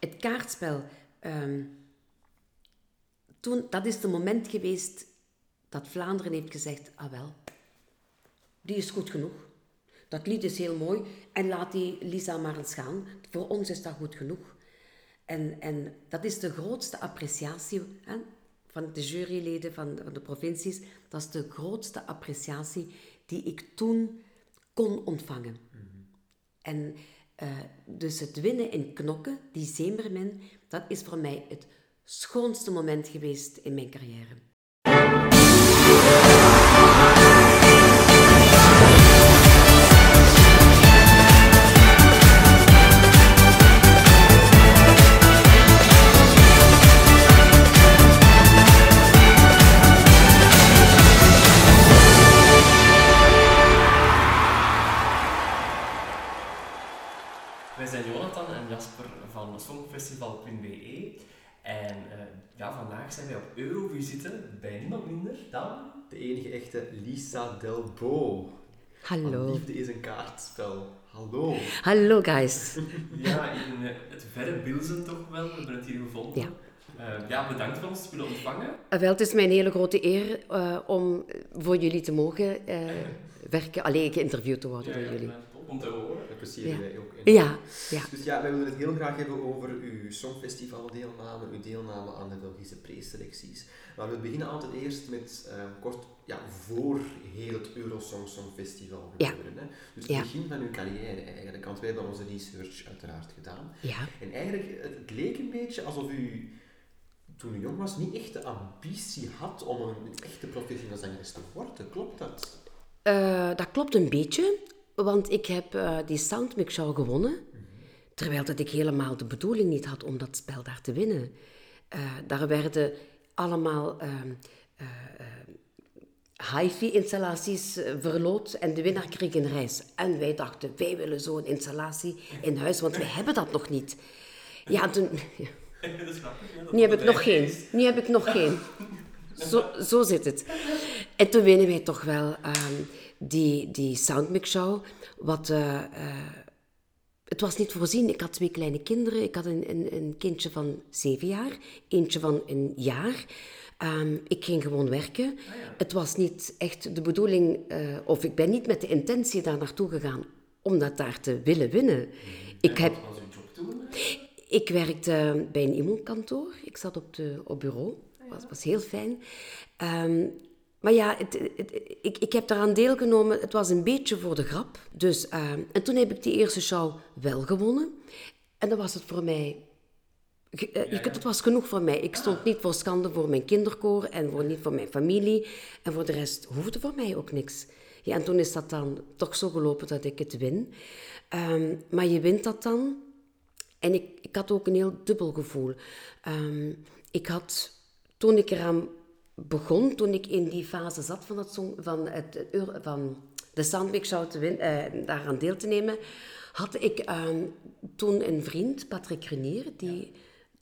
het kaartspel, ehm, toen, dat is het moment geweest dat Vlaanderen heeft gezegd, ah wel, die is goed genoeg. Dat lied is heel mooi en laat die Lisa maar eens gaan. Voor ons is dat goed genoeg. En, en dat is de grootste appreciatie hè, van de juryleden van, van de provincies. Dat is de grootste appreciatie die ik toen kon ontvangen. En uh, dus het winnen in knokken, die Zemermin, dat is voor mij het schoonste moment geweest in mijn carrière. En uh, ja, vandaag zijn wij op Eurovisite bij niemand minder dan... De enige echte Lisa Delbo. Hallo. liefde is een kaartspel. Hallo. Hallo, guys. ja, in uh, het verre Bilzen toch wel. We hebben het hier gevonden. Ja. Uh, ja, bedankt voor ons te willen ontvangen. Wel, het is mijn hele grote eer om voor jullie te mogen werken. Alleen geïnterviewd te worden ja, door jullie. Om te horen. Ja. wij ook. Ja, ja. Dus ja, wij willen het heel graag hebben over uw songfestivaldeelname, uw deelname aan de Belgische preselecties. Maar we beginnen altijd eerst met uh, kort ja, voor heel het Eurosong Songfestival gebeuren. Ja. Hè? Dus het Ja. begin van uw carrière eigenlijk, want wij hebben onze research uiteraard gedaan. Ja. En eigenlijk, het, het leek een beetje alsof u toen u jong was niet echt de ambitie had om een echte professionele zangeres te worden. Klopt dat? Eh, dat klopt een beetje, want ik heb eh, die Soundmix Show gewonnen. Terwijl dat ik helemaal de bedoeling niet had om dat spel daar te winnen. Eh, daar werden allemaal ehm, eh, hi-fi-installaties verloot en de winnaar kreeg een reis. En wij dachten, wij willen zo'n installatie in huis, want wij hebben dat nog niet. Ja, en toen... Ja, Nu heb ik nog geen. Nu heb ik nog geen. Zo, zo zit het. En toen winnen wij toch wel ehm, die, die Soundmix Show. Wat, eh, eh, het was niet voorzien. Ik had twee kleine kinderen. Ik had een, een, een kindje van zeven jaar, eentje van een jaar. Ehm, ik ging gewoon werken. Het was niet echt de bedoeling, eh, of ik ben niet met de intentie daar naartoe gegaan om dat daar te willen winnen. Ik En heb, was uw job toen? ik werkte bij een e-mailkantoor. Ik zat op, de, op bureau. was, was heel fijn. Ehm, maar ja, het, het- ik, ik heb daaraan deelgenomen. Het was een beetje voor de grap. Dus, ehm, en toen heb ik die eerste show wel gewonnen. En dan was het voor mij... eh, je Het was genoeg voor mij. Ik stond niet voor schande voor mijn kinderkoor en voor, niet voor mijn familie. En voor de rest hoefde voor mij ook niks. Ja, en toen is dat dan toch zo gelopen dat ik het win. Ehm, maar je wint dat dan. En ik, ik had ook een heel dubbel gevoel. Ehm, ik had, toen ik eraan begon, toen ik in die fase zat van, het song, van, het, van de Soundmix Show te win, eh, daaraan deel te nemen, had ik ehm, toen een vriend, Patrick Renier, die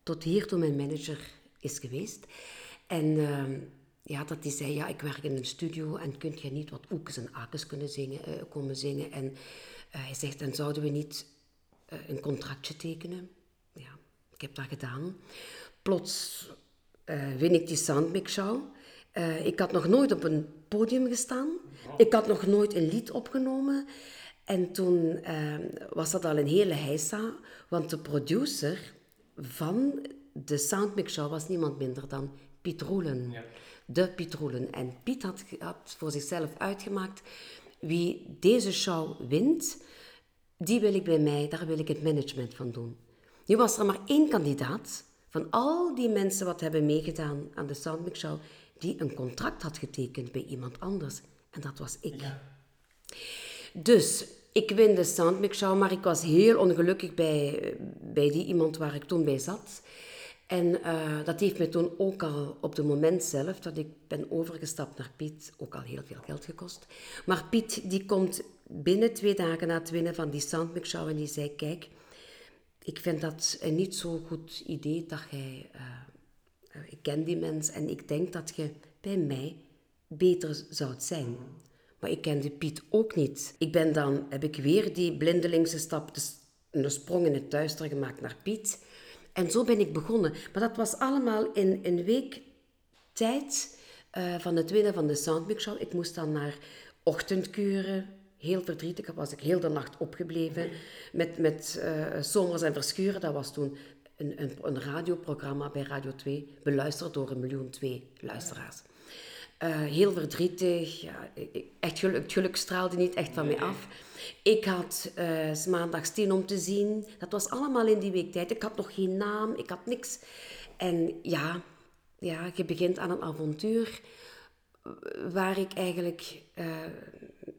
tot hier toe mijn manager is geweest. En ehm, ja, dat hij zei, ja, ik werk in een studio en kunt je niet wat oekes en akes kunnen zingen, eh, komen zingen. En eh, hij zegt, dan zouden we niet een contractje tekenen. Ja, ik heb dat gedaan. Plots eh, win ik die Soundmix Show. Eh, ik had nog nooit op een podium gestaan. Ik had nog nooit een lied opgenomen. En toen eh, was dat al een hele heisa, want de producer van de Soundmix Show was niemand minder dan Piet Roelen. Ja. De Piet Roelen. En Piet had, had voor zichzelf uitgemaakt, wie deze show wint, die wil ik bij mij, daar wil ik het management van doen. Nu was er maar één kandidaat van al die mensen wat hebben meegedaan aan de Soundmix Show, die een contract had getekend bij iemand anders. En dat was ik. Dus ik win de Soundmix Show, maar ik was heel ongelukkig bij, bij die iemand waar ik toen bij zat. En eh, dat heeft me toen ook al op het moment zelf dat ik ben overgestapt naar Piet, ook al heel veel geld gekost. Maar Piet die komt binnen twee dagen na het winnen van die Soundmix Show en die zei, kijk, ik vind dat een niet zo goed idee dat jij... eh, eh, ik ken die mens en ik denk dat je bij mij beter zou zijn. Maar ik kende Piet ook niet. Ik ben dan, heb ik weer die blindelingse stap, dus een sprong in het duister gemaakt naar Piet. En zo ben ik begonnen. Maar dat was allemaal in een week tijd eh, van het winnen van de Soundmix Show. Ik moest dan naar ochtendkuren. Heel verdrietig was ik heel de nacht opgebleven met, met uh, Zomers en Verschuren. Dat was toen een, een, een, radioprogramma bij Radio 2, beluisterd door een miljoen twee luisteraars. Uh, heel verdrietig, ja, echt geluk, het geluk straalde niet echt van mij af. Ik had uh, maandags tien om te zien. Dat was allemaal in die weektijd. Ik had nog geen naam, ik had niks. En ja, ja je begint aan een avontuur waar ik eigenlijk uh,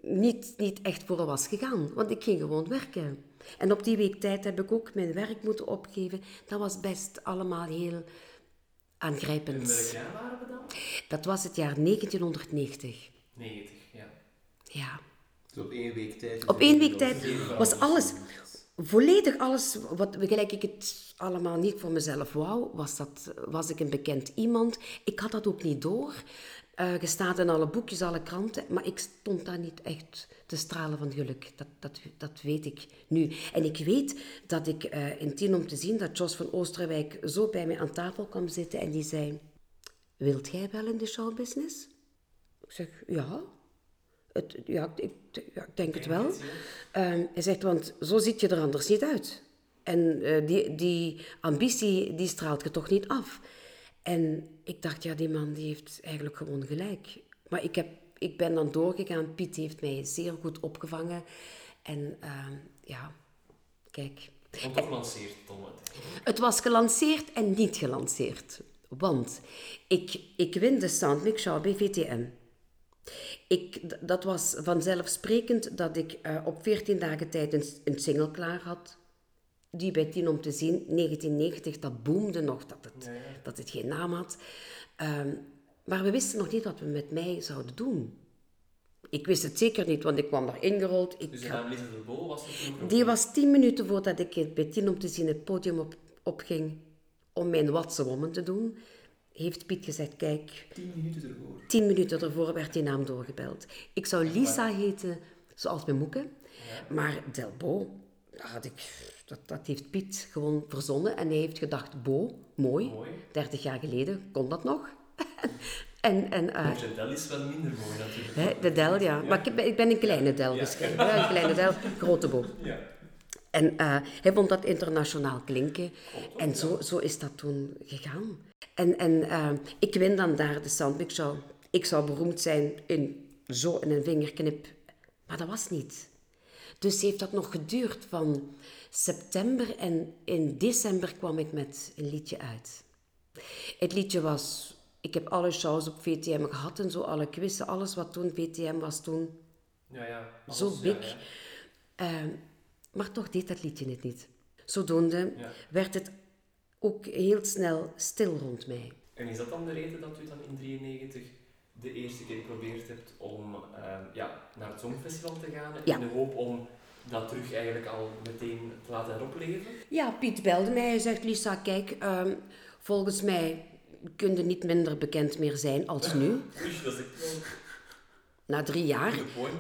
niet, niet echt voor was gegaan. Want ik ging gewoon werken. En op die weektijd heb ik ook mijn werk moeten opgeven. Dat was best allemaal heel aangrijpend. En welk jaar waren we dan? Dat was het jaar 1990. 90, ja. Ja. Dus op één week tijd? Op één week tijd was alles, volledig alles, wat, gelijk ik het allemaal niet voor mezelf wou, was, dat, was ik een bekend iemand. Ik had dat ook niet door. Uh, staat in alle boekjes, alle kranten, maar ik stond daar niet echt te stralen van geluk. Dat, dat, dat weet ik nu. En ik weet dat ik uh, in tien om te zien dat Jos van Oosterwijk zo bij mij aan tafel kwam zitten en die zei: Wilt jij wel in de showbusiness? Ik zeg: Ja. Het, ja, ik, ja, ik denk het wel. Uh, hij zegt: Want zo ziet je er anders niet uit. En uh, die, die ambitie die straalt je toch niet af. En ik dacht, ja, die man die heeft eigenlijk gewoon gelijk. Maar ik, heb, ik ben dan doorgegaan. Piet heeft mij zeer goed opgevangen. En uh, ja, kijk. Want toch gelanceerd, Tom? Het was gelanceerd en niet gelanceerd. Want ik, ik win de Soundmix Show bij VTM. Ik, dat was vanzelfsprekend dat ik uh, op 14 dagen tijd een, een single klaar had die bij Tien om te zien, 1990, dat boomde nog, dat het. Dat het geen naam had. Um, maar we wisten nog niet wat we met mij zouden doen. Ik wist het zeker niet, want ik kwam daar ingerold. Ik dus de naam Lise de Bol was het Die was tien minuten voordat ik bij Tien om te zien het podium op, opging om mijn Watse Woman te doen. Heeft Piet gezegd, kijk... Tien minuten ervoor? Tien minuten ervoor werd die naam doorgebeld. Ik zou Lisa heten, zoals mijn moeke. Ja. Maar Delbo, daar had ik dat, dat heeft Piet gewoon verzonnen. En hij heeft gedacht, Bo, mooi. mooi. 30 jaar geleden kon dat nog. en, en, uh, de Del is wel minder mooi natuurlijk. Hè, de Del, ja. ja. Maar ik ben, ik ben een kleine Del ja. Ja. Een kleine Del, grote Bo. Ja. En uh, hij vond dat internationaal klinken. En zo, zo is dat toen gegaan. En, en uh, ik win dan daar de Soundmix Show. Ik zou beroemd zijn in zo in een vingerknip. Maar dat was niet. Dus heeft dat nog geduurd van september en in december kwam ik met een liedje uit. Het liedje was, ik heb alle shows op VTM gehad en zo, alle quizzen, alles wat toen VTM was toen. Ja, ja. Alles, zo big. Ja. Uh, maar toch deed dat liedje het niet. Zodoende werd het ook heel snel stil rond mij. En is dat dan de reden dat u dan in 93 de eerste keer geprobeerd hebt om uh, ja, naar het Songfestival te gaan in de hoop om dat terug eigenlijk al meteen te laten heropleven? Ja, Piet belde mij. Hij zegt, Lisa, kijk, um, volgens mij kun je niet minder bekend meer zijn als nu. dat is echt Na drie jaar.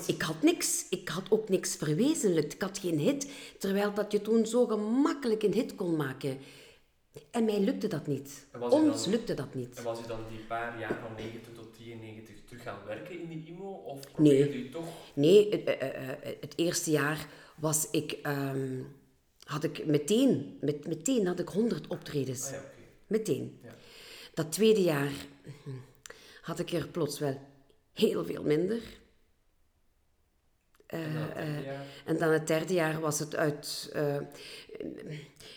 Ik had niks. Ik had ook niks verwezenlijkt. Ik had geen hit. Terwijl dat je toen zo gemakkelijk een hit kon maken. En mij lukte dat niet. Ons dan, lukte dat niet. En was u dan die paar jaar van 90 tot 93 terug gaan werken in die IMO? Of nee. u toch... Nee, het, uh, uh, het, eerste jaar was ik... Um, had ik meteen, met, meteen had ik 100 optredens. Ah, ja, okay. Meteen. Ja. Dat tweede jaar had ik er plots wel heel veel minder. Uh, uh, en dan het derde jaar was het uit, uh,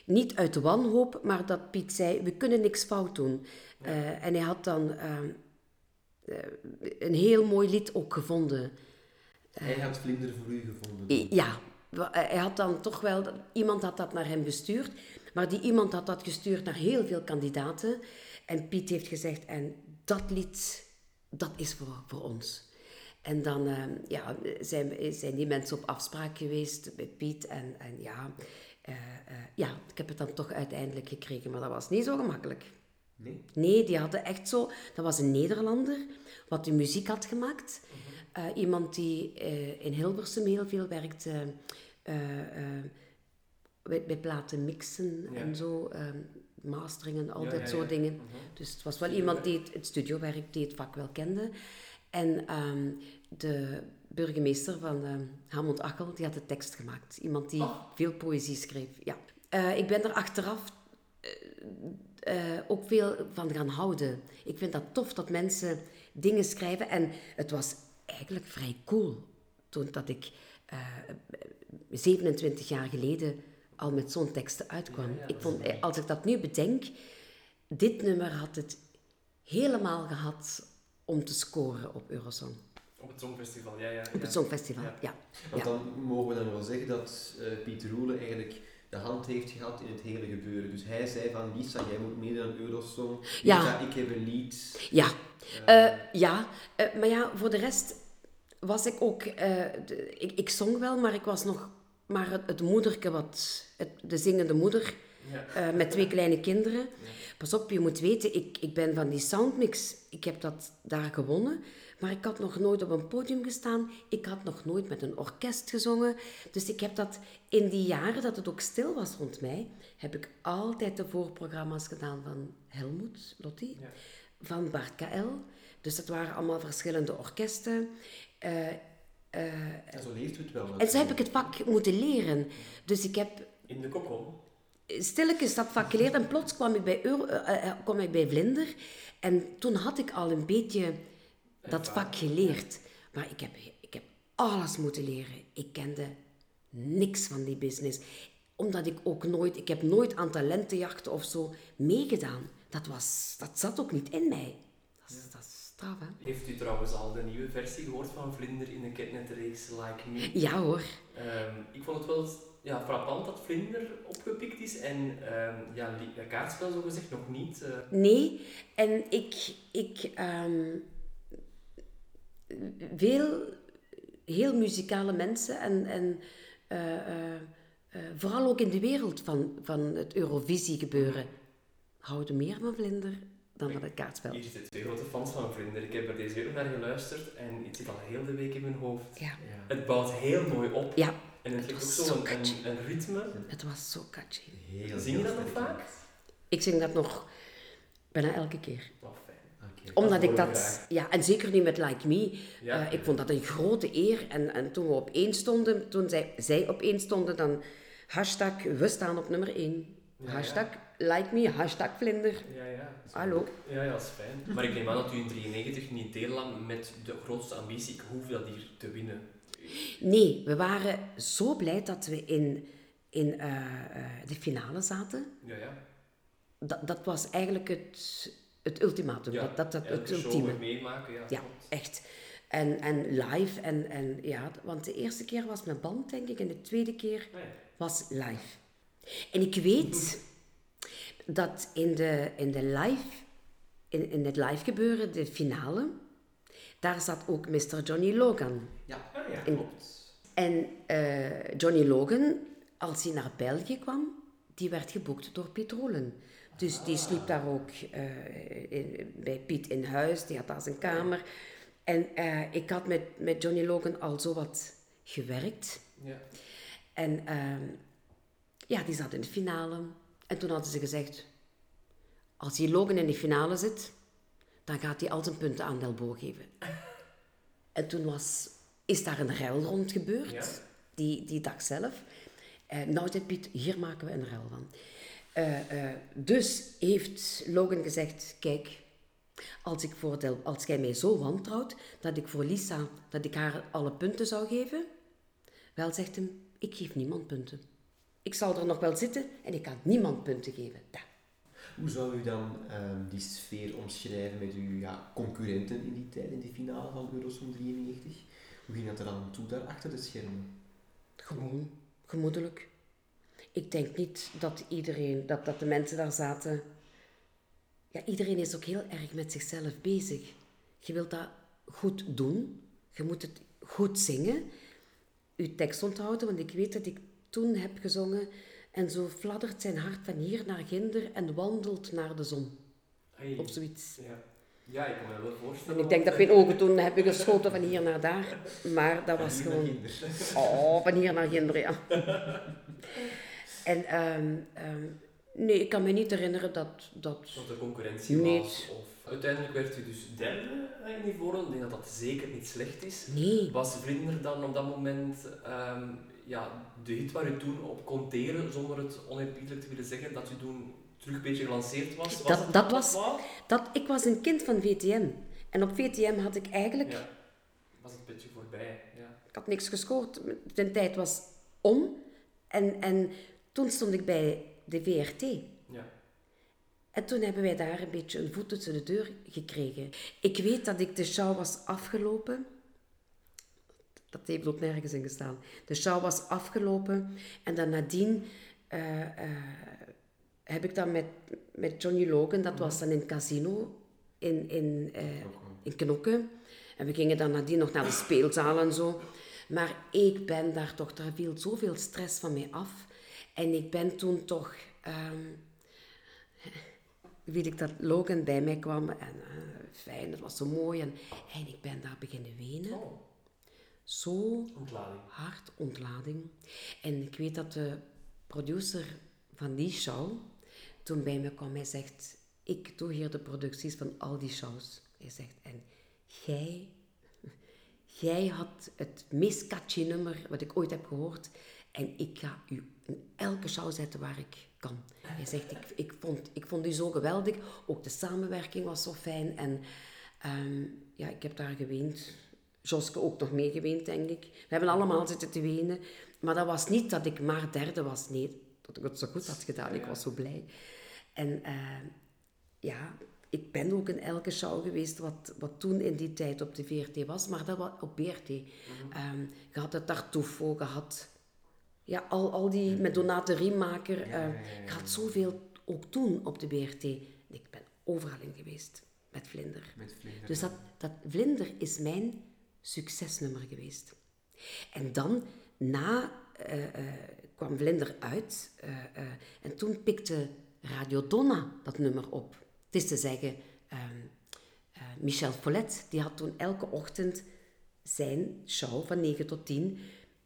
niet uit de wanhoop, maar dat Piet zei, we kunnen niks fout doen. Ja. en hij had dan een heel mooi lied ook gevonden. Hij had Vlinder voor u gevonden? Ja, hij had dan toch wel, iemand had dat naar hem gestuurd, maar die iemand had dat gestuurd naar heel veel kandidaten. En Piet heeft gezegd, en dat lied, dat is voor, voor ons. En dan uh, ja, zijn, zijn die mensen op afspraak geweest met Piet. En, en ja, uh, uh, ja, ik heb het dan toch uiteindelijk gekregen, maar dat was niet zo gemakkelijk. Nee? Nee, die hadden echt zo... Dat was een Nederlander, wat de muziek had gemaakt. Mhm. -huh. iemand die in Hilversum heel veel werkte... bij, bij platen mixen Ja. en zo. ehm, mastering en al dat soort dingen. Mhm. Dus het was wel iemand die het, het studiowerk, die het vak wel kende. En ehm, de burgemeester van Hamond Achel, die had de tekst gemaakt. Iemand die oh. veel poëzie schreef, ja. Uh, ik ben er achteraf uh, ook veel van gaan houden. Ik vind dat tof dat mensen dingen schrijven. En het was eigenlijk vrij cool toen dat ik 27 jaar geleden al met zo'n teksten uitkwam. ik vond, als ik dat nu bedenk, dit nummer had het helemaal gehad om te scoren op Eurosong. Op het Songfestival, ja. ja, Op het Songfestival, ja. Want dan mogen we dan wel zeggen dat uh, Piet Roelen eigenlijk de hand heeft gehad in het hele gebeuren. Dus hij zei van, Lisa, jij moet meedoen aan Eurosong. Lisa, ik heb een lied. Ja, uh, ja. maar ja, voor de rest was ik ook... ik, ik zong wel, maar ik was nog maar het, het moederke, wat, het, de zingende moeder, ja. met twee kleine kinderen. Pas op, je moet weten, ik, ik ben van die soundmix. Ik heb dat daar gewonnen. Maar ik had nog nooit op een podium gestaan. Ik had nog nooit met een orkest gezongen. Dus ik heb dat in die jaren dat het ook stil was rond mij, heb ik altijd de voorprogramma's gedaan van Helmoet, Lottie, ja. van Bart KL. Dus dat waren allemaal verschillende orkesten. Uh, en zo leeft het wel. En zo heb ik het vak moeten leren. Dus ik heb... In de kokkel? Stilletjes dat vak geleerd en plots kwam ik bij, Euro, uh, kwam ik bij Vlinder. En toen had ik al een beetje dat vak geleerd. Maar ik heb, ik heb alles moeten leren. Ik kende niks van die business. Omdat ik ook nooit, ik heb nooit aan talentenjachten of zo meegedaan. Dat, was, dat zat ook niet in mij. Dat is, dat is straf, hè? Heeft u trouwens al de nieuwe versie gehoord van Vlinder in de ketnetreeks Like Me? Ja hoor. Um, ik vond het wel ja, frappant dat Vlinder opgepikt is en um, ja, kaartspel zo gezegd nog niet. Uh... Nee, en ik, ik um, veel heel muzikale mensen en, en uh, uh, vooral ook in de wereld van, van het Eurovisie gebeuren houden meer van Vlinder dan van het kaartspel. Hier zitten twee grote fans van Vlinder. Ik heb er deze week naar geluisterd en het zit al heel de week in mijn hoofd. Ja. Het bouwt heel mooi op. Ja. En het heeft ook zo een, een, een, ritme. Het was zo catchy. Heel, zing je dat nog vaak? Ik zing dat nog bijna elke keer. Omdat ik dat... Ja, en zeker nu met Like Me. Ja. Uh, ik vond dat een grote eer. En, en toen we op één stonden, toen zij, zij op één stonden, dan hashtag we staan op nummer één. Ja, hashtag like me, hashtag vlinder. Ja, ja. Hallo. Ja, ja, dat is fijn. Maar ik neem aan dat u in 93 niet deelnam met de grootste ambitie, ik hoef dat hier te winnen. Nee, we waren zo blij dat we in, in uh, uh, de finale zaten. Ja, ja. Dat, dat was eigenlijk het, het ultimatum. Ja, dat, dat, dat, het ultieme. meemaken, ja. Ja, echt. En, en live. En, en, ja, want de eerste keer was met band, denk ik. En de tweede keer ah, was live. En ik weet dat in, de, in, de live, in, in het live gebeuren, de finale, daar zat ook Mr. Johnny Logan. Ja, ah, ja klopt. En uh, Johnny Logan, als hij naar België kwam, die werd geboekt door Piet Roelen. Dus die sliep daar ook uh, in, bij Piet in huis, die had daar zijn kamer. En uh, ik had met, met Johnny Logan al zo wat gewerkt. Ja. En ehm, ja, die zat in de finale. En toen hadden ze gezegd, als die Logan in de finale zit, dan gaat hij al zijn punten aan Delbo geven. En toen was, is daar een ruil rond gebeurd, ja. die, die dag zelf. Uh, nou, zei Piet, hier maken we een ruil van. Uh, uh, dus heeft Logan gezegd, kijk, als, ik voor Del, als jij mij zo wantrouwt, dat ik voor Lisa, dat ik haar alle punten zou geven, wel, zegt hem, ik geef niemand punten. Ik zal er nog wel zitten en ik kan niemand punten geven. Da. Hoe zou u dan um, die sfeer omschrijven met uw ja, concurrenten in die tijd, in die finale van Eurosong 93? Hoe ging dat er dan toe daar achter de schermen? Gewoon, gemoedelijk. Ik denk niet dat iedereen, dat, dat de mensen daar zaten... Ja, iedereen is ook heel erg met zichzelf bezig. Je wilt dat goed doen. Je moet het goed zingen. Je tekst onthouden, want ik weet dat ik toen heb gezongen. En zo fladdert zijn hart van hier naar ginder en wandelt naar de zon. Hey. Of zoiets. Ja. ja, ik kan me wel voorstellen. En ik denk dat mijn ogen toen hebben geschoten van hier naar daar. Maar dat was gewoon... Oh, van hier naar ginder, ja. en um, um, Nee, ik kan me niet herinneren dat... Dat, dat de concurrentie was. Of uiteindelijk werd u dus derde in die voorronde. Ik denk dat dat zeker niet slecht is. nee. Was Vlinder dan op dat moment ehm, ja, de hit waar u toen op kon teren, zonder het oneerbiedelijk te willen zeggen, dat u toen terug een beetje gelanceerd was? was Dat- dat was-? Dat, ik was een kind van VTM. En op VTM had ik eigenlijk... Ja, was het een beetje voorbij. Ja. Ik had niks gescoord. De tijd was om. En, en toen stond ik bij de VRT. Ja. En toen hebben wij daar een beetje een voet tussen de deur gekregen. Ik weet dat ik de show was afgelopen. Dat heeft ook nergens in gestaan. De show was afgelopen. En dan nadien eh, eh, heb ik dan met, met Johnny Logan, dat was dan in het casino in, in, eh, in Knokken. En we gingen dan nadien nog naar de speelzaal en zo. Maar ik ben daar toch, daar viel zoveel stress van mij af. En ik ben toen toch, ehm, weet ik dat Logan bij mij kwam. En eh, fijn, dat was zo mooi. En, en ik ben daar beginnen wenen. Oh, Zo ontlading. hard ontlading. En ik weet dat de producer van die show toen bij me kwam, hij zegt, ik doe hier de producties van al die shows. Hij zegt, en jij, jij had het meest catchy nummer wat ik ooit heb gehoord en ik ga u in elke show zetten waar ik kan. Hij zegt, ik, ik, vond, ik vond u zo geweldig, ook de samenwerking was zo fijn en ehm, ja, ik heb daar geweend. Joske ook nog mee geweend, denk ik. We hebben allemaal zitten te wenen. Maar dat was niet dat ik maar derde was. Nee, dat ik het zo goed had gedaan. Ik was zo blij. En eh, ja, ik ben ook in elke show geweest wat, wat toen in die tijd op de VRT was. Maar dat was op BRT. Ehm, je had het Tartufo, je had... Ja, al, al die met Donate Riemaker. eh, je had zoveel ook toen op de BRT. Ik ben overal in geweest met Vlinder. Met vlinder. Dus dat, dat Vlinder is mijn succesnummer geweest. En dan, na, eh, eh, kwam Vlinder uit. en toen pikte Radio Donna dat nummer op. Het is te zeggen, ehm, eh, Michel Follet, die had toen elke ochtend zijn show van 9 tot 10,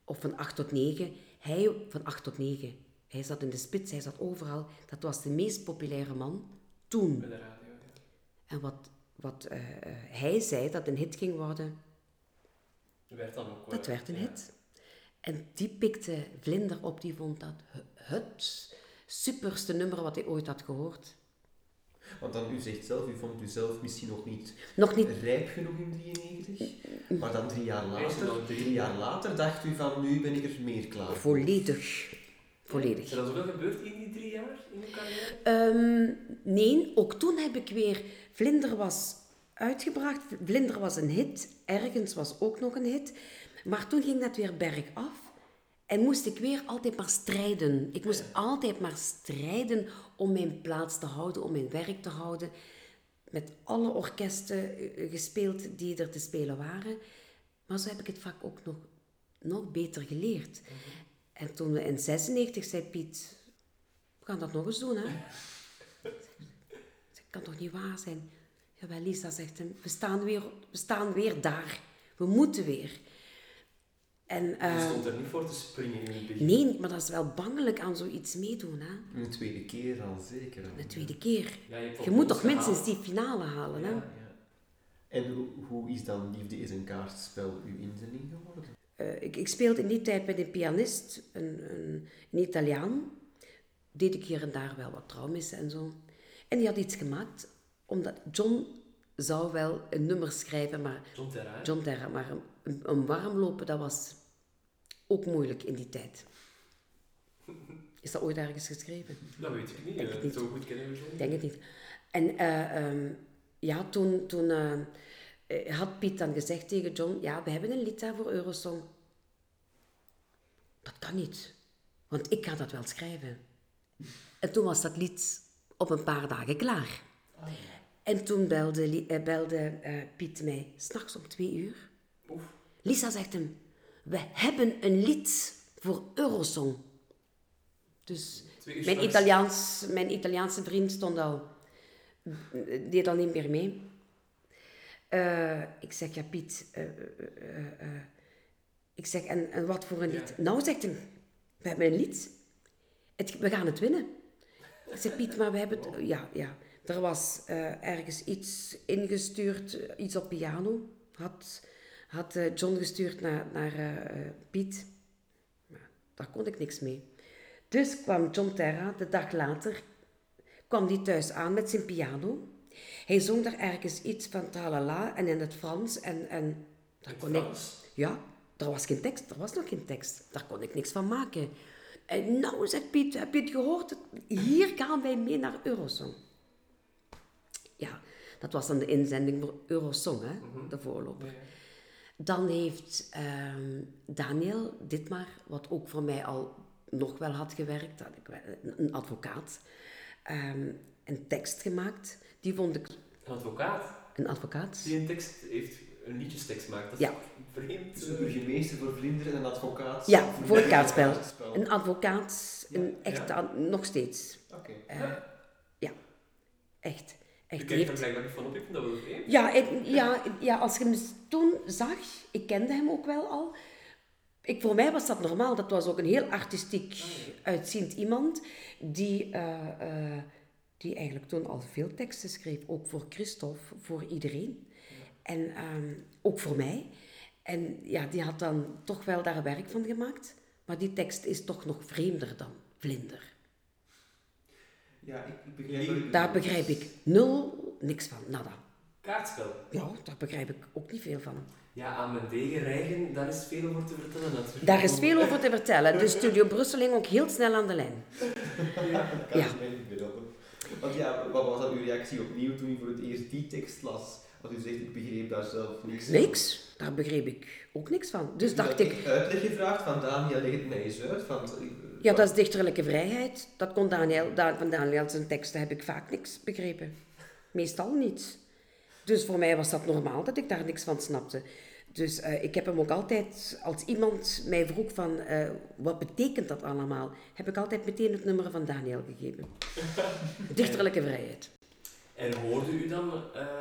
of van 8 tot 9. Hij van 8 tot 9. Hij zat in de spits, hij zat overal. Dat was de meest populaire man toen. Bij de radio. Ja. En wat, wat eh, eh, hij zei dat een hit ging worden, Dat werd dan ook dat eh, werd een ja. hit. En die pikte Vlinder op, die vond dat he- het superste nummer wat hij ooit had gehoord. Want dan, u zegt zelf, u vond u zelf misschien nog niet Nog niet, rijp genoeg in 93, maar dan drie jaar later, nog drie. jaar later dacht u van, nu ben ik er meer klaar voor. volledig. Is Volledig. er dan zoveel gebeurd in die drie jaar in uw carrière? Ehm, nee, ook toen heb ik weer... Vlinder was uitgebracht, Vlinder was een hit, Ergens was ook nog een hit. Maar toen ging dat weer bergaf. En moest ik weer altijd maar strijden. Ik moest altijd maar strijden om mijn plaats te houden, om mijn werk te houden. Met alle orkesten eh, gespeeld die er te spelen waren. Maar zo heb ik het vak ook nog, nog beter geleerd. En toen we in 96 zei Piet, we gaan dat nog eens doen, hè? Dat kan toch niet waar zijn? Jawel, Lisa zegt hem, we staan weer, we staan weer daar. We moeten weer. En, Je eh, stond er niet voor te springen in het begin. nee, maar dat is wel bangelijk aan zoiets meedoen, hè? Een tweede keer al zeker. al. De tweede keer. Ja, je, moet toch minstens die finale halen, hè? Ja. En hoe, hoe is dan Liefde is een kaartspel uw inzending geworden? Eh, ik, ik speelde in die tijd met een pianist, een, een, een Italiaan. Deed ik hier en daar wel wat trouwmissen en zo. En die had iets gemaakt, omdat John zou wel een nummer schrijven, maar John Terra. hè? John Terra, maar een, warmlopen, dat was ook moeilijk in die tijd. Is dat ooit ergens geschreven? Dat weet ik niet. Denk het niet. Zo goed kennen we. Ik denk het niet. En eh, ehm, ja, toen, toen eh, had Piet dan gezegd tegen John, ja, we hebben een lied daar voor Eurosong. Dat kan niet, want ik ga dat wel schrijven. En toen was dat lied op een paar dagen klaar. En toen belde, eh, belde eh, Piet mij, s'nachts om twee uur. Oef. Lisa zegt hem, we hebben een lied voor Eurosong. Dus mijn. Italiaans, mijn Italiaanse vriend stond al, deed al niet meer mee. Eh, ik zeg, ja Piet, eh, eh, ik zeg, en, en wat voor een Ja. lied? Nou, zegt hij, we hebben een lied. Het, we gaan het winnen. Ik zei, Piet, maar we hebben het... Ja, ja. Er was ergens iets ingestuurd, iets op piano. Had, had eh, John gestuurd naar, naar Piet. Maar daar kon ik niks mee. Dus kwam John Terra, de dag later, kwam die thuis aan met zijn piano. Hij zong daar ergens iets van tralala en in het Frans. En, en daar kon ik, ja, er was geen tekst. Er was nog geen tekst. Daar kon ik niks van maken. En nou, zegt Piet, heb je het gehoord? Hier gaan wij mee naar Eurosong. Ja, dat was dan de inzending voor Eurosong, hè, mhm. de voorloper. Dan heeft uh, Daniel Ditmar, wat ook voor mij al nog wel had gewerkt, had ik, een advocaat, ehm, een tekst gemaakt. Die vond ik... Een advocaat? Een advocaat. Die een tekst heeft, een liedjestekst maakt. Dat ja. vreemd. Dus een burgemeester voor vlinderen en een advocaat Ja, voor een kaartspel. Een advocaat, een echt, nog steeds. Oké. Eh, ja, echt. Echt, je kijkt er blijkbaar niet van op, ik vind dat wel vreemd. Ja, ja, ja, als je hem toen zag, ik kende hem ook wel al. Ik, voor mij was dat normaal. Dat was ook een heel artistiek ah, uitziend iemand die, uh, die eigenlijk toen al veel teksten schreef. Ook voor Christophe, voor iedereen. En ehm, ook voor mij. En ja, die had dan toch wel daar werk van gemaakt. Maar die tekst is toch nog vreemder dan Vlinder. Ja, ik begrijp Daar begrijp ik nul, niks van, nada. Kaartspel? Ja, daar begrijp ik ook niet veel van. Ja, aan mijn degen rijgen, daar is veel over te vertellen natuurlijk. Daar is veel over te vertellen. De Studio Brusseling ook heel snel aan de lijn. Ja, kan ja. Want ja, wat was dan uw reactie opnieuw toen u voor het eerst die tekst las? Wat u zegt, ik begreep daar zelf niks van. Niks, daar begreep ik ook niks van. Dus dacht ik... uitleg gevraagd van Daniel, leg het mij eens uit. Van, ja, dat is dichterlijke vrijheid. Dat kon Daniel, van Daniel zijn teksten heb ik vaak niks begrepen. Meestal niet. Dus voor mij was dat normaal dat ik daar niks van snapte. Dus uh, ik heb hem ook altijd, als iemand mij vroeg van uh, wat betekent dat allemaal, heb ik altijd meteen het nummer van Daniel gegeven. Dichterlijke vrijheid. En hoorde u dan,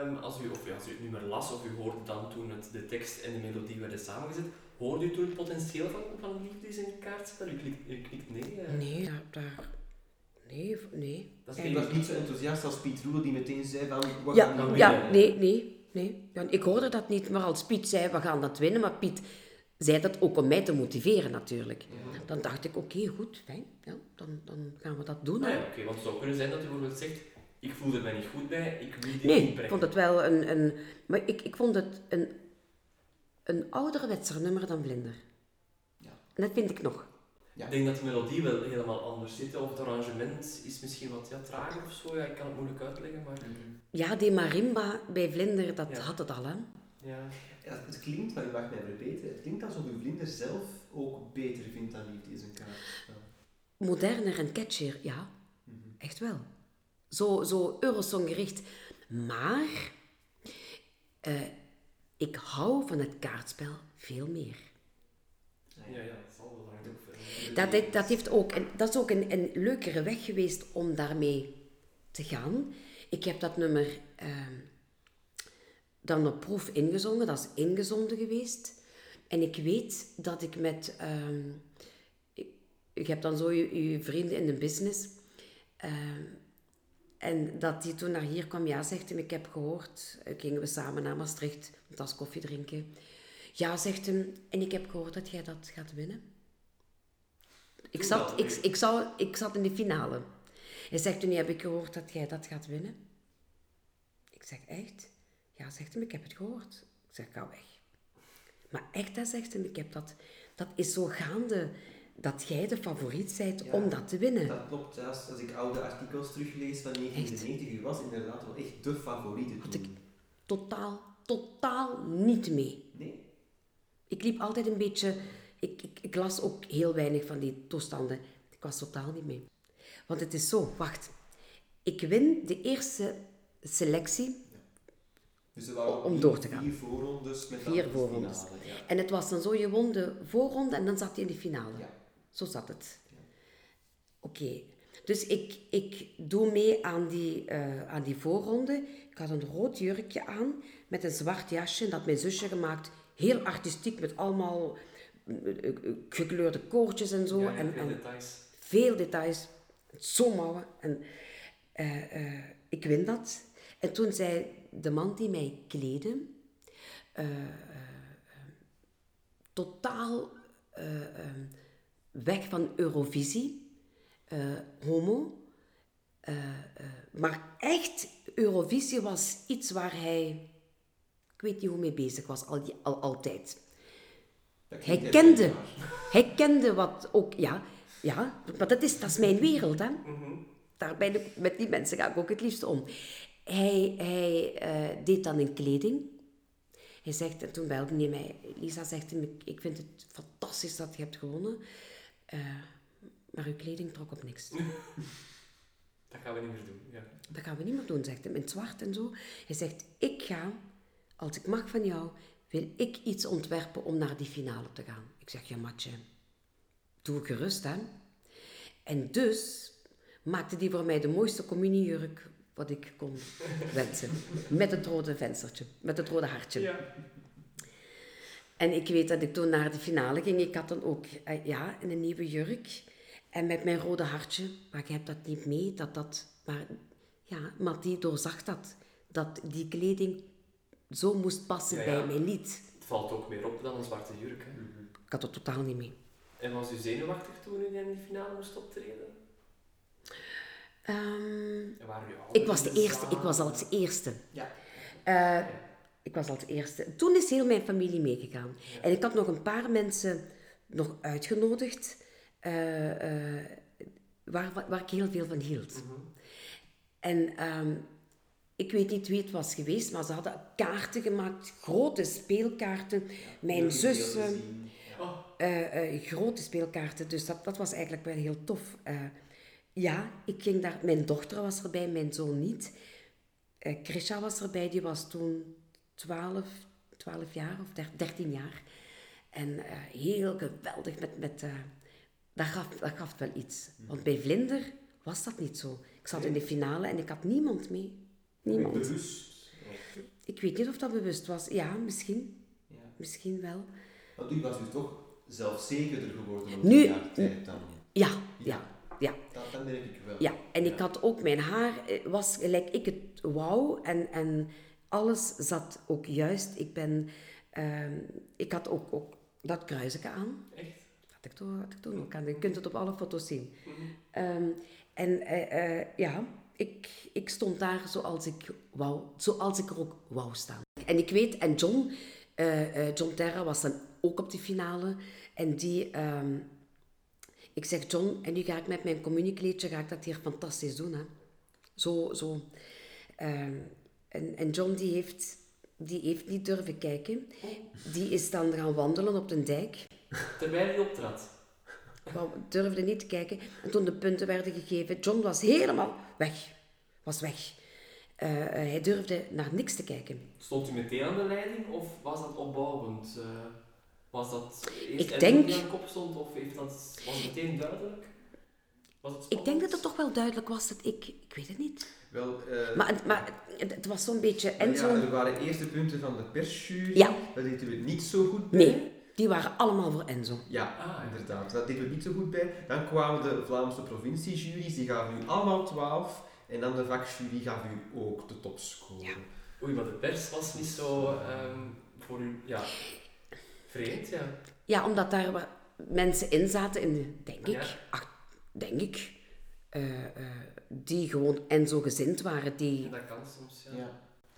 um, als, u, of ja, als u het nummer las, of u hoorde dan toen het, de tekst en de melodie werden samengezet, hoorde u toen het potentieel van, van liefdes in kaartspel? U klikt, u klikt nee? Uh. Nee, daar... Nee, nee. Dat is, was niet zo enthousiast als Piet Roel die meteen zei van... We ja, gaan ja, nee, nee. nee. Ja, ik hoorde dat niet, maar als Piet zei, we gaan dat winnen, maar Piet zei dat ook om mij te motiveren natuurlijk. Dan dacht ik, oké, goed, fijn, ja, dan, dan gaan we dat doen. Ah, ja, oké, want het zou kunnen zijn dat u bijvoorbeeld zegt, ik voelde mij niet goed bij, ik wil dit nee, niet ik vond het wel een... een maar ik, ik vond het een, een ouderwetser nummer dan Vlinder. Ja. En dat vind ik nog. Ja. Ik denk dat de melodie wel helemaal anders zit, of het arrangement is misschien wat ja, trager of zo, ja, ik kan het moeilijk uitleggen, maar... Ja, die marimba bij Vlinder, dat had het al, hè. Ja. ja. het klinkt, maar u mag mij verbeteren, het klinkt alsof u Vlinder zelf ook beter vindt dan Liefde is een kaart. Moderner en catchier, ja. Mhm. Echt wel. Zo, zo Eurosong gericht. Maar uh, ik hou van het kaartspel veel meer. Ja, ja, dat zal wel lang dat, dat, heeft ook, en dat is ook een, een leukere weg geweest om daarmee te gaan. Ik heb dat nummer uh, dan op proef ingezongen, dat is ingezonden geweest. En ik weet dat ik met... Uh, ik, ik, heb dan zo je, je vrienden in de business... Uh, en dat hij toen naar hier kwam, ja, zegt hij, ik heb gehoord, eh, gingen we samen naar Maastricht, een tas koffie drinken. Ja, zegt hij, en ik heb gehoord dat jij dat gaat winnen. Ik zat, ik, ik, zou, ik zat in de finale. Hij zegt, toen heb ik gehoord dat jij dat gaat winnen. Ik zeg, echt? Ja, zegt hij, ik heb het gehoord. Ik zeg, ga weg. Maar echt, dat zegt hij, ik heb dat... Dat is zo gaande dat jij de favoriet bent om dat te winnen. Dat klopt. Als, als ik oude artikels teruglees van 1990, u was inderdaad wel echt de favoriete Had ik totaal, totaal niet mee. Nee? Ik liep altijd een beetje... Ik, ik, ik las ook heel weinig van die toestanden. Ik was totaal niet mee. Want het is zo, wacht. Ik win de eerste selectie dus er om door te gaan. Vier voorrondes met Vier voorrondes. ja. En het was dan zo, je won de voorronde en dan zat je in de finale. Ja. Zo zat het. Oké. Dus ik, ik doe mee aan die, uh, aan die voorronde. Ik had een rood jurkje aan met een zwart jasje. Dat mijn zusje gemaakt. Heel artistiek met allemaal uh, gekleurde koortjes en zo. Ja, en, veel details. Veel details. Zo mouwen. En eh, eh, ik win dat. En toen zei de man die mij kleedde, eh, totaal weg van Eurovisie, homo. maar echt, Eurovisie was iets waar hij, ik weet niet hoe mee bezig was, al, al altijd. Hij kende, hij kende wat ook, ja, ja, maar dat is, dat is mijn wereld, hè. Daar ben ik, met die mensen ga ik ook het liefst om. Hij, hij uh, deed dan in kleding. Hij zegt, en toen belde hij mij, Lisa zegt hem, ik, ik vind het fantastisch dat je hebt gewonnen, uh, maar uw kleding trok op niks. Dat gaan we niet meer doen, ja. Dat gaan we niet meer doen, zegt hij, in het zwart en zo. Hij zegt, ik ga, als ik mag van jou, wil ik iets ontwerpen om naar die finale te gaan. Ik zeg, ja matje, doe gerust hè. En dus maakte die voor mij de mooiste communiejurk wat ik kon wensen. Met het rode venstertje, met het rode hartje. Ja. En ik weet dat ik toen naar de finale ging. Ik had dan ook eh, ja, een nieuwe jurk. En met mijn rode hartje. Maar je hebt dat niet mee. Dat dat, maar, ja, maar die doorzag dat. Dat die kleding zo moest passen bij mijn lied. Het valt ook meer op dan een zwarte jurk. Hè? Ik had het totaal niet mee. En was u zenuwachtig toen u in die finale moest optreden? Um, ik was de eerste. Ik was als eerste. Ja. Uh, ik was als eerste. Toen is heel mijn familie meegegaan. En ik had nog een paar mensen nog uitgenodigd uh, uh, waar, waar ik heel veel van hield. Mm -hmm. En um, ik weet niet wie het was geweest, maar ze hadden kaarten gemaakt, grote speelkaarten. Ja, Mijn zus, uh, grote speelkaarten, dus dat, dat was eigenlijk wel heel tof. Ja, ik ging daar... Mijn dochter was erbij, mijn zoon niet. Krisha was erbij, die was toen 12, 12 jaar of 13 jaar. En uh, heel geweldig met... met uh, dat, gaf, dat gaf wel iets. Want bij Vlinder was dat niet zo. Ik zat in de finale en ik had niemand mee. Niemand. Bewust? Ik weet niet of dat bewust was. Ja, misschien. Ja. Misschien wel. Want u was u toch zelfzekerder geworden op nu, die tijd dan? Ja, ja. Ja. Dat, dat merk ik wel. Ja, en ik had ook, mijn haar eh, was gelijk ik het wou en, en alles zat ook juist. Ik ben, uh, ik had ook, ook dat kruisje aan. Echt? Had ik toen, had ik toen ook aan. Je kunt het op alle foto's zien. Mm um, en uh, uh, ja, ik, ik stond daar zoals ik wou, zoals ik er ook wou staan. En ik weet, en John, John Terra was dan ook op die finale. En die, um, ik zeg, John, en nu ga ik met mijn communiekleedje, ga ik dat hier fantastisch doen. Hè? Zo, zo. Ehm, en, en John die heeft, die heeft niet durven kijken. Die is dan gaan wandelen op de dijk. Terwijl hij optrad. durfde niet te kijken. En toen de punten werden gegeven, John was helemaal weg. Was weg. Uh, hij durfde naar niks te kijken. Stond u meteen aan de leiding of was dat opbouwend? Uh... Was dat eerst ik denk, die aan kop stond of heeft dat, was het meteen duidelijk? Ik denk dat het toch wel duidelijk was dat ik... Ik weet het niet. Wel, uh, maar, maar het, was zo'n beetje... En ja, zo... er waren eerste punten van de persjury. Ja. Daar deden we niet zo goed bij. Nee, die waren allemaal voor Enzo. Ja, ah, inderdaad. Dat deden we niet zo goed bij. Dan kwamen de Vlaamse provinciejuries, die gaven u allemaal 12. En dan de vakjury gaf u ook de topscore. Ja. Oei, maar de pers was niet zo um, voor u... Ja. Vreemd, ja. Ja, omdat daar mensen in zaten, in, denk ik, ach, denk ik, uh, uh, die gewoon Enzo gezind waren. Die... Dat kan soms, ja. ja.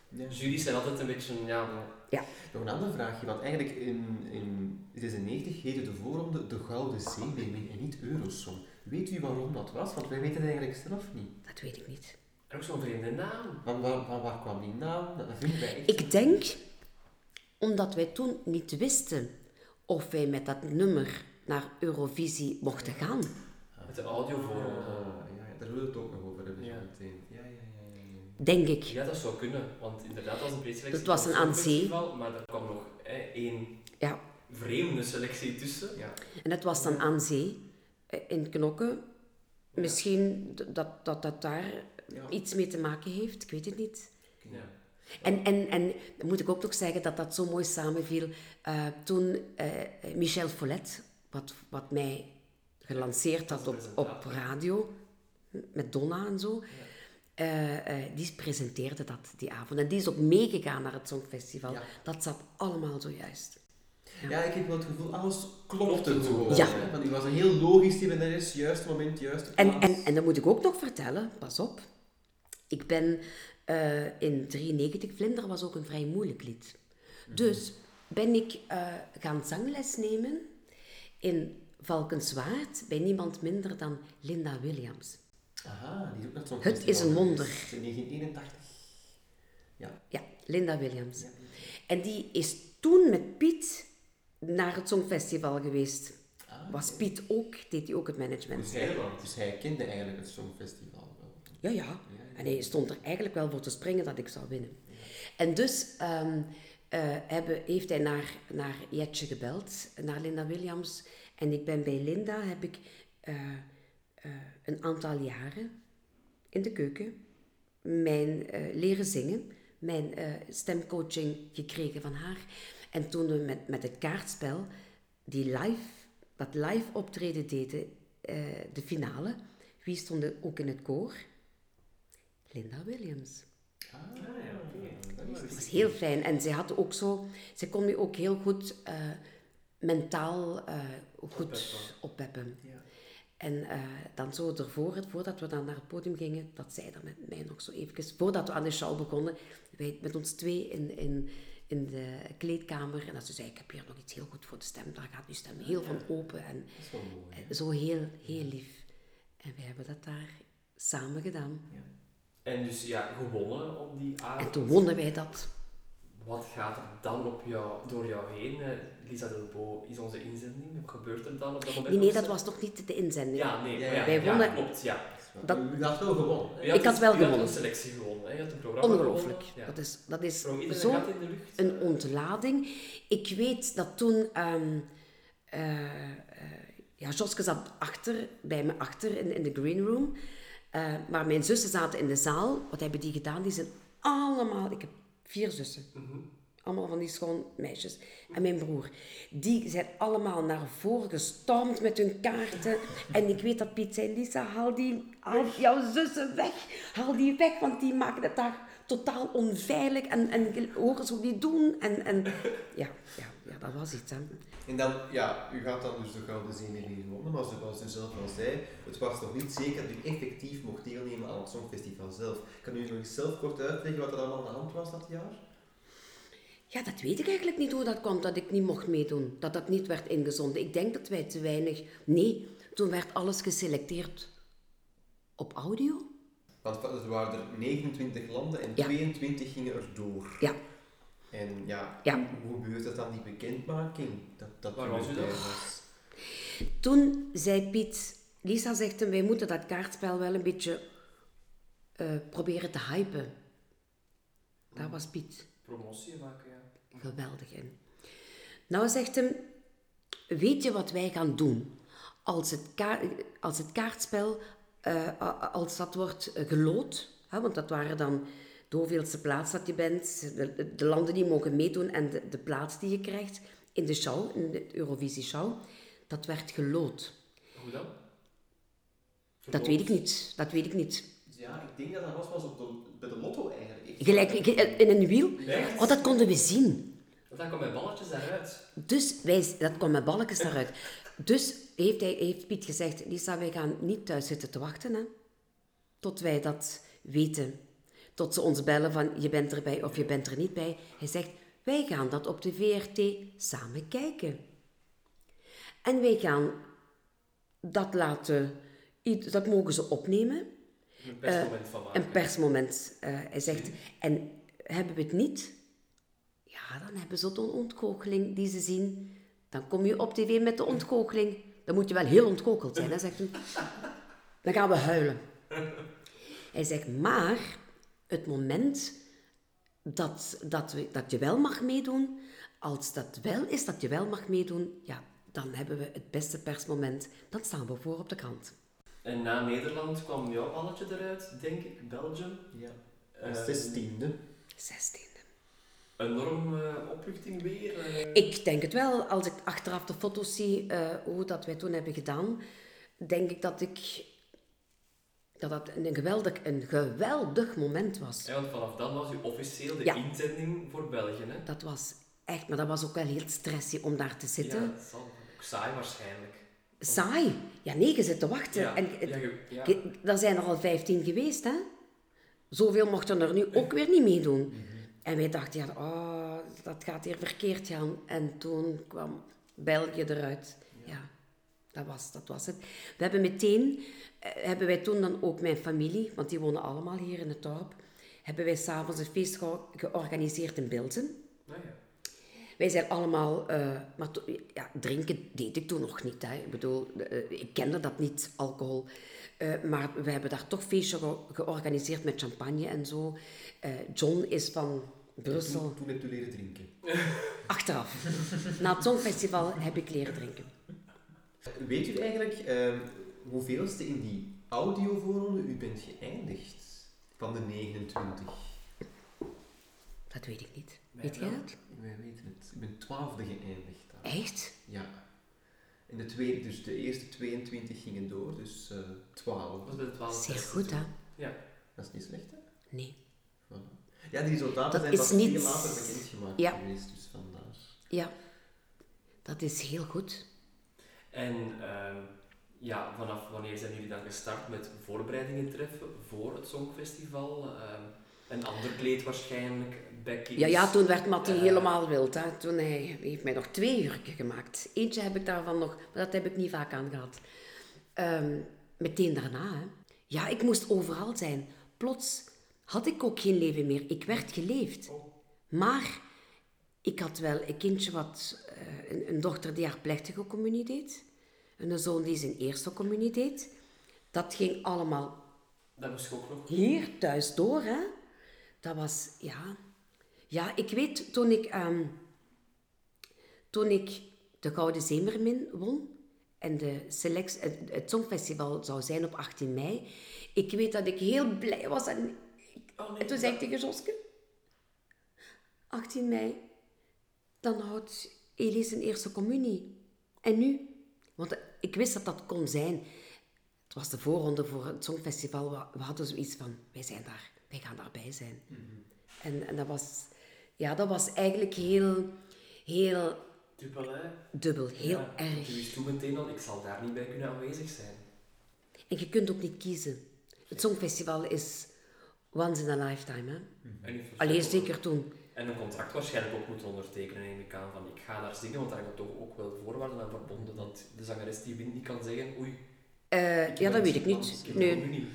ja. Juries zijn altijd een beetje, ja... ja. Nog een ander vraagje, want eigenlijk in, in 96 heette de voorronde de Gouden Zeemeermin en niet Eurosong. Weet u waarom dat was? Want wij weten het eigenlijk zelf niet. Dat weet ik niet. En ook zo'n vreemde naam. Van waar, van waar kwam die naam? Dat vinden wij echt... Ik denk omdat wij toen niet wisten of wij met dat nummer naar Eurovisie mochten gaan. De audio voor. ja, daar willen we het ook nog over hebben ja. meteen. Ja, ja, ja, ja, Denk ik. Ja, dat zou kunnen, want inderdaad was een preselectie. Het was een aan zee. Maar er kwam nog hè, één ja. vreemde selectie tussen. Ja. En dat was dan aan zee, in Knokken. Misschien dat dat, dat daar iets mee te maken heeft, ik weet het niet. Ja. En, en, en dan moet ik ook nog zeggen dat dat zo mooi samenviel. Uh, toen uh, Michel Follet, wat, wat mij gelanceerd had op, op radio, met Donna en zo. Eh, eh, die presenteerde dat die avond. En die is ook meegegaan naar het Songfestival. Ja. Dat zat allemaal zojuist. Ja, ik heb wel het gevoel, alles klopte gewoon. Ja. hè. Want u was een heel logisch die er is, juiste moment, juiste En, plaats. en, en dan moet ik ook nog vertellen, pas op. Ik ben eh, in 93, Vlinder was ook een vrij moeilijk lied. Dus ben ik eh, gaan zangles nemen in Valkenswaard bij niemand minder dan Linda Williams. Aha, die is ook naar het Het is een wonder. In 1981. Ja. Ja, Linda Williams. Ja. En die is toen met Piet naar het Songfestival geweest. Ah, Was. Piet ook, deed hij ook het management. Dus hij, dus hij kende eigenlijk het Songfestival wel. Ja, ja. En hij stond er eigenlijk wel voor te springen dat ik zou winnen. En dus ehm, eh, hebben, heeft hij naar, naar Jetje gebeld, naar Linda Williams. En ik ben bij Linda, heb ik eh, eh, een aantal jaren in de keuken mijn, eh, leren zingen, mijn stemcoaching gekregen van haar. En toen we met, met het kaartspel die live, dat live optreden deden, de finale, wie stond er ook in het koor? Linda Williams. Ah, ja, dat was heel fijn. En zij had ook zo... Ze kon me ook heel goed mentaal eh, goed Oppeppen. oppeppen. Ja. En eh, dan zo ervoor, voordat we dan naar het podium gingen, dat zij er met mij nog zo even... Voordat we aan de show begonnen, wij met ons twee in, in, in de kleedkamer. En dat ze zei, ik heb hier nog iets heel goed voor de stem. Daar gaat uw stem heel van open. En Dat is wel mooi. eh, zo heel, heel lief. En wij hebben dat daar samen gedaan. En dus ja, gewonnen op die avond. En toen wonnen wij dat. Wat gaat er dan op jou, door jou heen? Eh, Lisa Delbo is onze inzending. Wat gebeurt er dan op dat moment? Nee, dat was nog niet de inzending. Ja, nee. Ja, ja, wij ja, wonnen- klopt, ja. dat- U had wel gewonnen. Ik had wel je gewonnen. een selectie gewonnen. Hè? Je had een programma Ongelooflijk. gewonnen. Ja. Dat is, dat is Sprong iedereen zo gat in de lucht. een ontlading. Ik weet dat toen... ehm eh, eh, ja, Joske zat achter, bij me achter in, in de green room. Eh, maar mijn zussen zaten in de zaal. Wat hebben die gedaan? Die zijn allemaal... Ik heb vier zussen. Allemaal van die schoon meisjes. En mijn broer. Die zijn allemaal naar voren gestormd met hun kaarten. En ik weet dat Piet zei, Lisa, haal, die, haal jouw zussen weg. Haal die weg, want die maken het daar totaal onveilig. En, en horen ze hoe die doen. En, en ja, ja, ja, dat was iets. Hè. En dan, ja, u gaat dan dus de Gouden Zeemeermin gewonnen, maar zoals u zelf al zei, het was nog niet zeker dat u effectief mocht deelnemen aan het Songfestival zelf. Kan u nog eens zelf kort uitleggen wat er allemaal aan de hand was dat jaar? Ja, dat weet ik eigenlijk niet hoe dat kwam, dat ik niet mocht meedoen. Dat dat niet werd ingezonden. Ik denk dat wij te weinig... Nee, toen werd alles geselecteerd op audio. Want er waren er 29 landen en Ja. 22 gingen er door. Ja. En ja, Ja. hoe hoe gebeurt het dan, die bekendmaking? Dat, dat Waar was u? Toen zei Piet, Lisa zegt hem, wij moeten dat kaartspel wel een beetje eh, proberen te hypen. Daar was Piet Promotie maken, ja. geweldig in. Nou zegt hem, weet je wat wij gaan doen? Als het, ka- als het kaartspel, eh, als dat wordt eh, gelood, hè, want dat waren dan de hoeveelste plaats dat je bent, de, de landen die mogen meedoen en de, de plaats die je krijgt in de show, in de Eurovisie show, dat werd gelood. Hoe dan? Dat weet ik niet, dat weet ik niet. Ja, ik denk dat dat was, was op de, bij de lotto eigenlijk. Gelijk in een wiel. Echt? Oh, dat konden we zien. Want dan komen balletjes daaruit. Dus wij, dat kwam met balkjes daaruit. Dus heeft, hij, heeft Piet gezegd, Lisa, wij gaan niet thuis zitten te wachten, hè. Tot wij dat weten. Tot ze ons bellen van, je bent erbij of je bent er niet bij. Hij zegt, wij gaan dat op de VRT samen kijken. En wij gaan dat laten, dat mogen ze opnemen. Een persmoment van maken. Een persmoment. eh, hij zegt, en hebben we het niet? Ja, dan hebben ze de ontgoocheling die ze zien. Dan kom je op tv met de ontgoocheling. Dan moet je wel heel ontgoocheld zijn, hè, zegt hij. Dan gaan we huilen. Hij zegt, maar het moment dat, dat, we, dat je wel mag meedoen, als dat wel is dat je wel mag meedoen, ja, dan hebben we het beste persmoment. Dan staan we voor op de krant. En na Nederland kwam jouw balletje eruit, denk ik, Belgium. Ja. Eh, zestiende. Zestiende. Enorm eh, opluchting weer. eh. Ik denk het wel. Als ik achteraf de foto's zie, eh, hoe dat wij toen hebben gedaan, denk ik dat ik, dat dat een geweldig, een geweldig moment was. Ja, want vanaf dan was u officieel de Ja. inzending voor België, hè? Dat was echt, maar dat was ook wel heel stressy om daar te zitten. Ja, dat zal ook saai waarschijnlijk. Saai. Ja, nee, je zit te wachten. Ja, En, er zijn er al 15 geweest, hè? Zoveel mochten er nu ook weer niet meedoen. Mhm. En wij dachten, ja, oh, dat gaat hier verkeerd gaan. En toen kwam België eruit. Ja, dat, was, dat was het. We hebben meteen, eh, hebben wij toen dan ook mijn familie, want die wonen allemaal hier in het dorp, hebben wij s'avonds een feest geo- georganiseerd in Bilzen. Nou ja. Wij zijn allemaal, eh, maar ja, drinken deed ik toen nog niet. Hè. Ik bedoel, eh, ik kende dat niet, alcohol. Maar we hebben daar toch feestje ge- georganiseerd met champagne en zo. John is van Brussel. Toen, toen heb je leren drinken. Achteraf. Na het Songfestival heb ik leren drinken. Weet u eigenlijk ehm, hoeveelste in die audiovoorronde u bent geëindigd van de 29? Dat weet ik niet. Wij Weet jij dat? Wij weten het. Ik ben twaalfde geëindigd daar. Echt? Ja. En de, tweede, dus de eerste 22 gingen door, dus eh 12. Dat was bij de 12 Zeer goed, toen. hè? Ja. Dat is niet slecht, hè? Nee. Voilà. Ja, die resultaten Dat zijn pas niet- veel later bekendgemaakt Ja. geweest, dus vandaar. Ja. Dat is heel goed. En ehm, ja, vanaf wanneer zijn jullie dan gestart met voorbereidingen treffen voor het Songfestival? Ehm, een ander kleed waarschijnlijk, backings. Ja, ja, toen werd Mattie Eh, helemaal wild. Hè. Toen hij heeft mij nog twee jurken gemaakt. Eentje heb ik daarvan nog, maar dat heb ik niet vaak aangehad. Ehm, meteen daarna, hè. Ja, ik moest overal zijn. Plots had ik ook geen leven meer. Ik werd geleefd. Oh. Maar ik had wel een kindje wat... eh, een, een dochter die haar plechtige communie deed. En een zoon die zijn eerste communie deed. Dat ging allemaal Dat ook nog. hier thuis door, hè? Dat was, ja. Ja, ik weet toen ik, ehm, toen ik de Gouden Zeemermin won en de select, het, het Songfestival zou zijn op 18 mei. Ik weet dat ik heel blij was en, Oh, nee, en toen zei ik tegen Joske, 18 mei, dan houdt Elie zijn eerste communie. En nu? Want ik wist dat dat kon zijn. Het was de voorronde voor het Songfestival. We, hadden zoiets van, wij zijn daar, wij gaan daarbij zijn. en, en dat was, ja, dat was eigenlijk heel, heel Dubbel, hè? dubbel, heel Ja, erg. Je wist toen meteen al, ik zal daar niet bij kunnen aanwezig zijn. En je kunt ook niet kiezen. Het Songfestival is once in a lifetime, hè. U Alleen zeker toen. En een contract waarschijnlijk ook moeten ondertekenen, neem ik aan. Van ik ga daar zingen, want daar hangen toch ook wel voorwaarden aan verbonden. Dat de zangeres die wint niet kan zeggen: Oei. Eh, ja, dat weet ik niet. ik Nee. Nu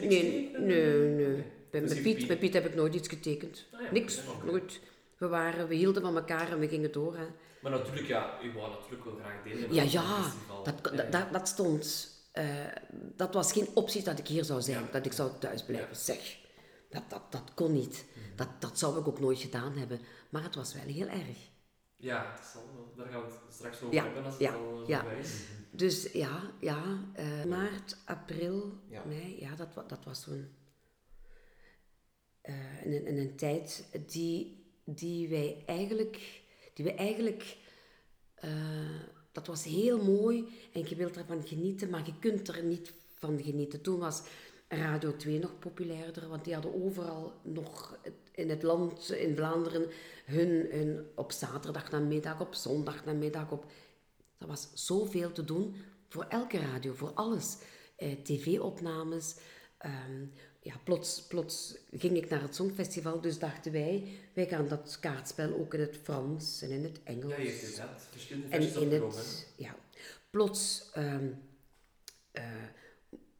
nee, nee, nee. Bij, Dus met, Piet, met Piet heb ik nooit iets getekend. Ah ja, Niks, nooit. We, waren, we hielden van elkaar en we gingen door. Hè. Maar natuurlijk, ja, u wou natuurlijk wel graag delen. Ja, ja, dat, Ja, dat, dat, stond... eh, dat was geen optie dat ik hier zou zijn, Ja. dat ik zou thuis blijven. Zeg, dat, dat, dat kon niet. Dat, dat zou ik ook nooit gedaan hebben. Maar het was wel heel erg. Ja, zal wel. daar gaan we het straks over Ja, hebben als het ja, al eh, ja. is. Dus ja, ja eh, maart, april, Ja. mei, ja, dat, dat was toen eh, in, een- in een tijd die, die wij eigenlijk, die we eigenlijk, dat was heel mooi en je wilt ervan genieten, maar je kunt er niet van genieten. Toen was Radio 2 nog populairder, want die hadden overal nog in het land, in Vlaanderen, hun, hun op zaterdag namiddag, op zondag namiddag, op er was zoveel te doen voor elke radio, voor alles. Eh, TV-opnames. ehm, ja, plots, plots ging ik naar het Songfestival, dus dachten wij, wij gaan dat kaartspel ook in het Frans en in het Engels. Ja, je hebt inderdaad verschillende en in het, ja, plots ehm, eh,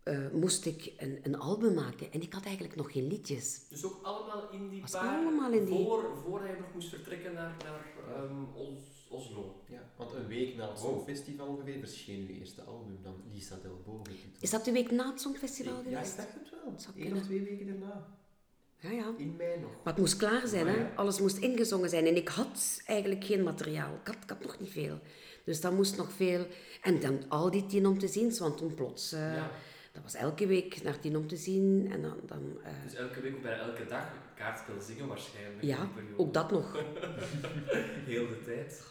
eh, moest ik een, een album maken en ik had eigenlijk nog geen liedjes. Dus ook allemaal in die Was paar... allemaal in die- Voor, voor hij nog moest vertrekken naar, naar ehm, Os- Oslo. Ja, want een week na het. Songfestival ongeveer verscheen uw eerste album, dan Lisa Del Bo getiteld. Is dat de week na het Songfestival Ja, geweest? ik dacht het wel. Eén kunnen. of twee weken daarna. Ja, ja. In mei nog. Maar het moest klaar zijn, hè? ja. alles moest ingezongen zijn. En ik had eigenlijk geen materiaal. Ik had, ik had nog niet veel. Dus dat moest nog veel. En dan al die tien om te zien, want toen plots. eh, Ja. Dat was elke week naar tien om te zien. En dan. dan eh, Dus elke week of bijna elke dag kaartspel zingen waarschijnlijk. ja, die ook dat nog. Heel de tijd.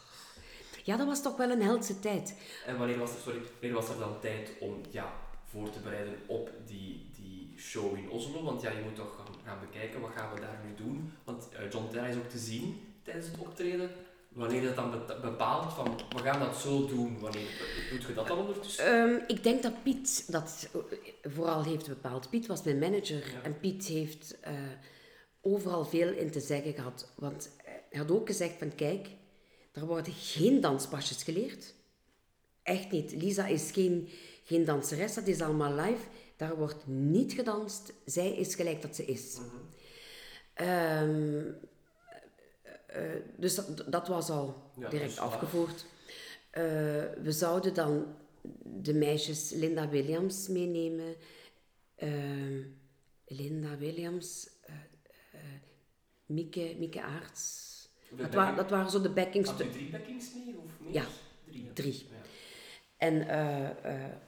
Ja, dat was toch wel een heldse tijd. En wanneer was er, sorry, wanneer was er dan tijd om ja, voor te bereiden op die, die show in Oslo? Want ja, je moet toch gaan, bekijken, wat gaan we daar nu doen? Want uh, John Terra is ook te zien tijdens het optreden. Wanneer dat dan bepaalt van, we gaan dat zo doen, wanneer doet je dat dan ondertussen? Um, ik denk dat Piet dat vooral heeft bepaald. Piet was mijn manager en Piet heeft uh, overal veel in te zeggen gehad. Want hij had ook gezegd van, kijk, er worden geen danspasjes geleerd. Echt niet. Lisa is geen, geen danseres, dat is allemaal live. Daar wordt niet gedanst. Zij is gelijk dat ze is. Mhm. um, uh, dus dat, dat, was al direct afgevoerd. Uh, we zouden dan de meisjes Linda Williams meenemen. Uh, Linda Williams, Mieke, Mieke Aarts. Dat, wa dat, waren zo de backings. Had u drie backings mee of meer? Ja, drie. drie. En, uh,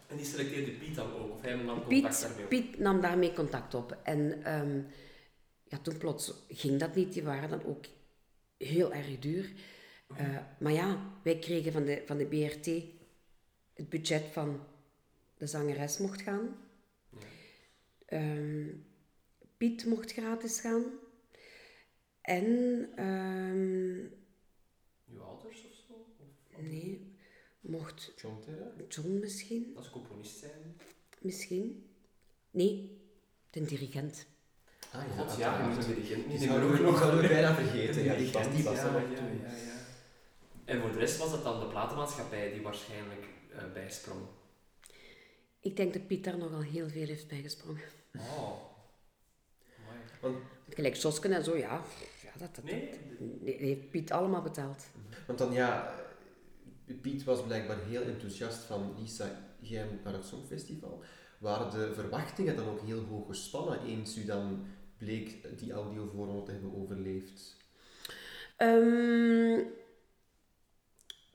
en die selecteerde Piet dan ook? Of hij nam contact Piet, daarmee op? Piet nam daarmee contact op. En um, ja, toen plots ging dat niet. Die waren dan ook heel erg duur. Uh, maar ja, wij kregen van de, van de BRT het budget van de zangeres mocht gaan. Um, Piet mocht gratis gaan. En... Um, Uw ouders of zo? Of, nee, mocht... John Terra? John misschien. Als componist zijn? Misschien. Nee, de dirigent. Ah ja, God, ja, de dirigent. Die zouden we nog hadden we bijna vergeten. Ja, die, was, die was ja, ja, ja, ja, En voor de rest was het dan de platenmaatschappij die waarschijnlijk uh, bijsprong? Ik denk dat Piet daar nogal heel veel heeft bijgesprongen. Oh. Want, Gelijk Sosken en zo, ja. ja dat, dat, nee? dat, heeft Piet allemaal betaald. Want dan ja, Piet was blijkbaar heel enthousiast van Lisa, jij moet naar het Songfestival. Waren de verwachtingen dan ook heel hoog gespannen eens u dan bleek die audiovorm te hebben overleefd? Um,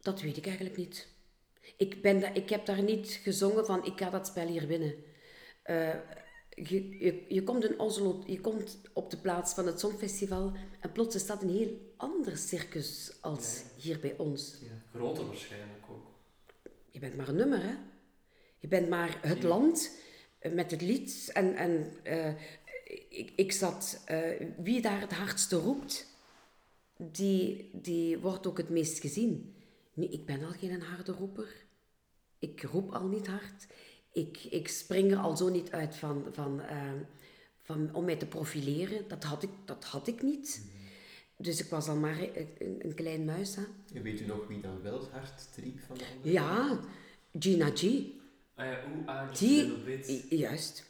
dat weet ik eigenlijk niet. Ik, ben da ik heb daar niet gezongen van ik ga dat spel hier winnen. Uh, je, je, je, komt in Oslo, je komt op de plaats van het Songfestival en plots is dat een heel ander circus als hier bij ons. Ja, groter waarschijnlijk ook. Je bent maar een nummer, hè? Je bent maar het land eh, met het lied. En, en uh, ik, ik zat, uh, wie daar het hardste roept, die, die wordt ook het meest gezien. Nu, ik ben al geen harde roeper. Ik roep al niet hard ik, ik spring er al zo niet uit van, van, uh, van, om mij te profileren. Dat had ik, dat had ik niet. -hmm. Dus ik was al maar een, een klein muis. Hè. En weet u nog wie dan wel het hart triep van de andere? Ja, Gina G. Ah die, Juist.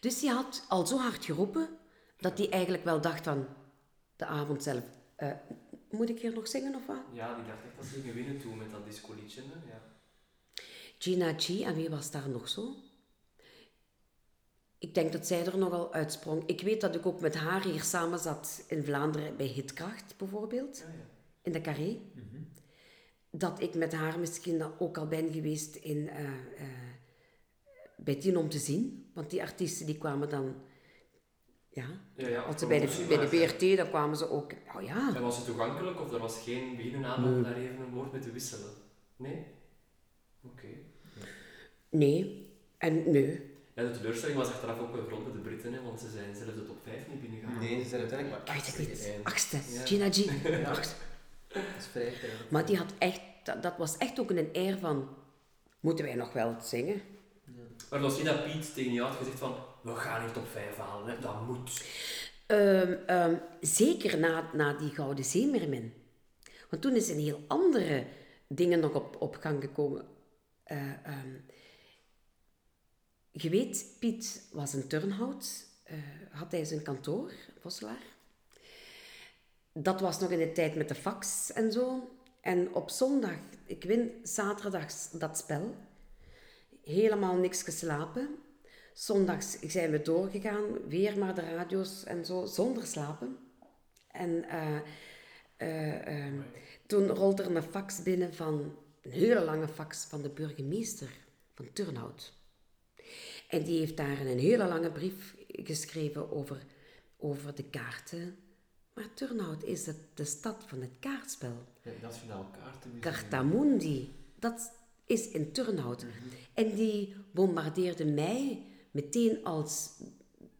Dus die had al zo hard geroepen, dat hij eigenlijk wel dacht van de avond zelf... Uh, moet ik hier nog zingen of wat? Ja, die dacht echt dat ze gingen winnen toen met dat disco-liedje. Ja. Gina G. En wie was daar nog zo? Ik denk dat zij er nogal uitsprong. Ik weet dat ik ook met haar hier samen zat in Vlaanderen bij Hitkracht bijvoorbeeld. Oh ja. In de Carré. Mm -hmm. Dat ik met haar misschien ook al ben geweest in, uh, uh, bij Tien om te zien. Want die artiesten die kwamen dan... Ja, ja, ja als ze bij de, bij de BRT, dan kwamen ze ook... Oh ja. En was het toegankelijk of er was geen beginnen om daar even een woord mee te wisselen? Nee? Oké. Nee. En nee. Ja, de teleurstelling was achteraf ook wel groot bij de Britten, hè, want ze zijn zelfs de top 5 niet binnengegaan. Nee, ze zijn uiteindelijk maar Ik weet het niet. Achtste. Ja. Gina G. Ja. Dat is vrij Maar die had echt, dat, dat, was echt ook een eer van, moeten wij nog wel zingen? Maar was niet dat Piet tegen je had gezegd van, we gaan hier top 5 halen, hè? dat moet. Um, um, zeker na, na die Gouden Zeemermin. Want toen is een heel andere dingen nog op, op gang gekomen. Uh, um, je weet, Piet was een turnhout. Uh, had hij zijn kantoor, Vosselaar. Dat was nog in de tijd met de fax en zo. En op zondag, ik win zaterdags dat spel. Helemaal niks geslapen. Zondags zijn we doorgegaan, weer maar de radio's en zo, zonder slapen. En uh, uh, uh, toen rolde er een fax binnen van, een hele lange fax van de burgemeester van Turnhout. En die heeft daar een hele lange brief geschreven over, over de kaarten. Maar Turnhout is het, de stad van het kaartspel. Ja, Nationaal Kaartenmuseum. Cartamundi, dat is in Turnhout. Mhm. En die bombardeerde mij meteen als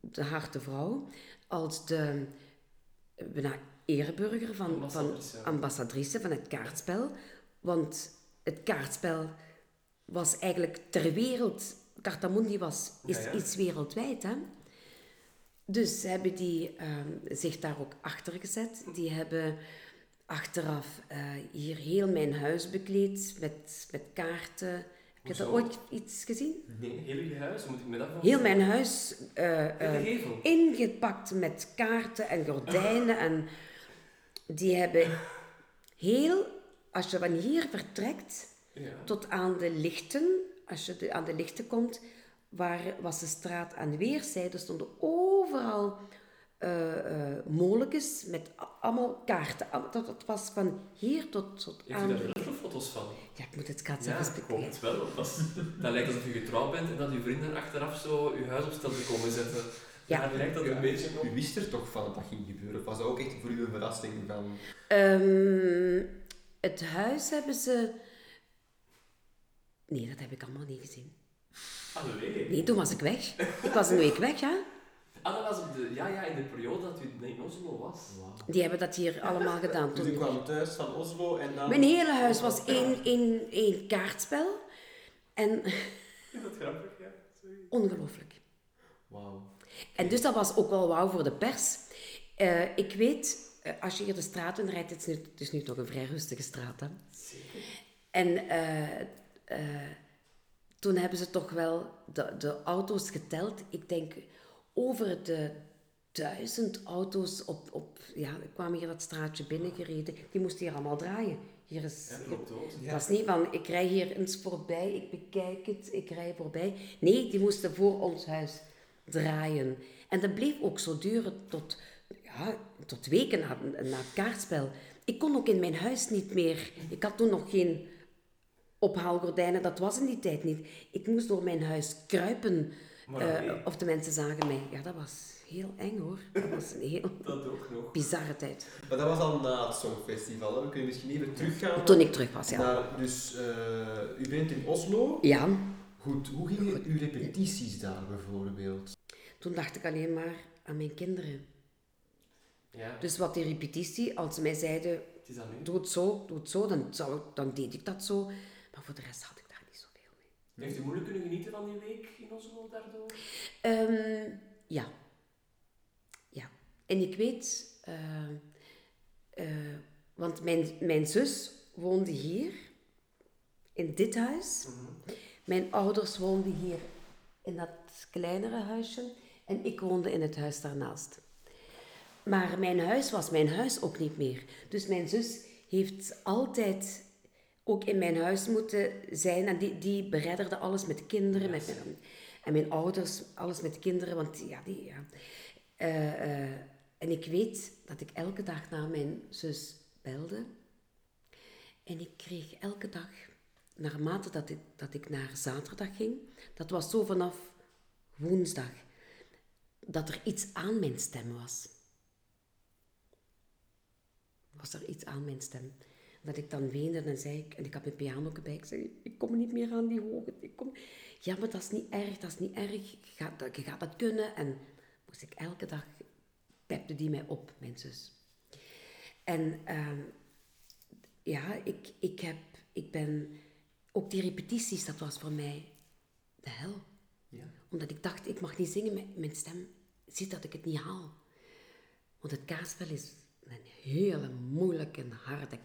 de harte vrouw, als de eh, bijna ereburger van, Ambassadrice. van ambassadrice van het kaartspel. Want het kaartspel was eigenlijk ter wereld, Cartamundi was, is Ja, ja. iets wereldwijd. Hè? Dus hebben die ehm, zich daar ook achter gezet. Die hebben achteraf eh, hier heel mijn huis bekleed met, met kaarten. Heb je dat Hoezo? ooit iets gezien? Nee, heel je huis, moet ik me dat Heel mijn huis eh, eh, ingepakt met kaarten en gordijnen. En die hebben heel, als je van hier vertrekt Ja. tot aan de lichten, als je de- aan de lichten komt, waar was de straat aan weerszijden, stonden overal eh eh molens met a- allemaal kaarten. Dat, dat was van hier tot, tot Heeft u aan... daar zelf nog foto's van? Ja, ik moet het kaatsen Ja, eens ik bekijken. hoop het wel. Dat, is, dat lijkt alsof je getrouwd bent en dat je vrienden achteraf zo je huis op stel te komen zetten. Ja. Daar lijkt dat een Ja, beetje op. U wist er toch van dat dat ging gebeuren? Of was dat ook echt voor u een verrassing van... Ehm, het huis hebben ze... Nee, dat heb ik allemaal niet gezien. Allee. Nee, toen was ik weg. Ik was een week weg, hè. Ah, dat was op de, ja, ja, in de periode dat u in Oslo was. Die hebben dat hier allemaal gedaan. Dus u Toen... kwam thuis van Oslo en dan... Mijn hele huis was één, één, één kaartspel. En Is dat grappig, ja? Sorry. ongelooflijk. Wauw. En dus dat was ook wel wauw voor de pers. Eh, ik weet, eh, als je hier de straat in rijdt, het is nu, het is nu toch een vrij rustige straat, hè. Zeker. En eh, eh, toen hebben ze toch wel de, de auto's geteld. Ik denk over de duizend auto's op, op, ja, kwamen hier dat straatje binnengereden. Die moesten hier allemaal draaien. Hier is, Ja, het was niet van, ik rij hier eens voorbij, ik bekijk het, ik rij voorbij. Nee, die moesten voor ons huis draaien. En dat bleef ook zo duren tot, ja, tot weken na, na het kaartspel. Ik kon ook in mijn huis niet meer. Ik had toen nog geen ophaalgordijnen, dat was in die tijd niet. Ik moest door mijn huis kruipen. Eh, of de mensen zagen mij. Ja, dat was heel eng hoor. Dat was een heel Dat ook nog. bizarre tijd. Maar dat was al na het Songfestival. Hè? We kunnen misschien even teruggaan. Toen ik terug was, ja. naar- dus eh, u bent in Oslo. Ja, Goed, hoe gingen uw repetities daar bijvoorbeeld? toen dacht ik alleen maar aan mijn kinderen. Ja, Dus wat die repetitie, als ze mij zeiden, doe het zo, doe het zo, dan, zou, dan deed ik dat zo. Maar voor de rest had ik daar niet zoveel mee. Heeft u moeilijk kunnen genieten van die week in Oslo daardoor? Ehm, ja. Ja. En ik weet, eh, eh, want mijn, mijn zus woonde hier, in dit huis. Mijn ouders woonden hier in dat kleinere huisje en ik woonde in het huis daarnaast. Maar mijn huis was mijn huis ook niet meer. Dus mijn zus heeft altijd ook in mijn huis moeten zijn. En die, die beredderde alles met kinderen. Met mijn, en mijn ouders, alles met kinderen. Want ja, die... Ja. Eh, eh, en ik weet dat ik elke dag naar mijn zus belde. En ik kreeg elke dag, naarmate dat ik, dat ik naar zaterdag ging, dat was zo vanaf woensdag, dat er iets aan mijn stem was. Was er iets aan mijn stem. Dat ik dan weende en zei ik, en ik had mijn piano erbij, ik zei, ik kom niet meer aan die hoogte. Ik kom... Ja, maar dat is niet erg, dat is niet erg, je gaat, je gaat dat kunnen. En moest ik elke dag, pepte die mij op, mijn zus. En ehm, ja, ik, ik, heb, ik ben... Ook die repetities, dat was voor mij de hel. Ja. Omdat ik dacht, ik mag niet zingen met mijn stem. Ziet dat ik het niet haal. Want het kaartspel is een hele moeilijke en harde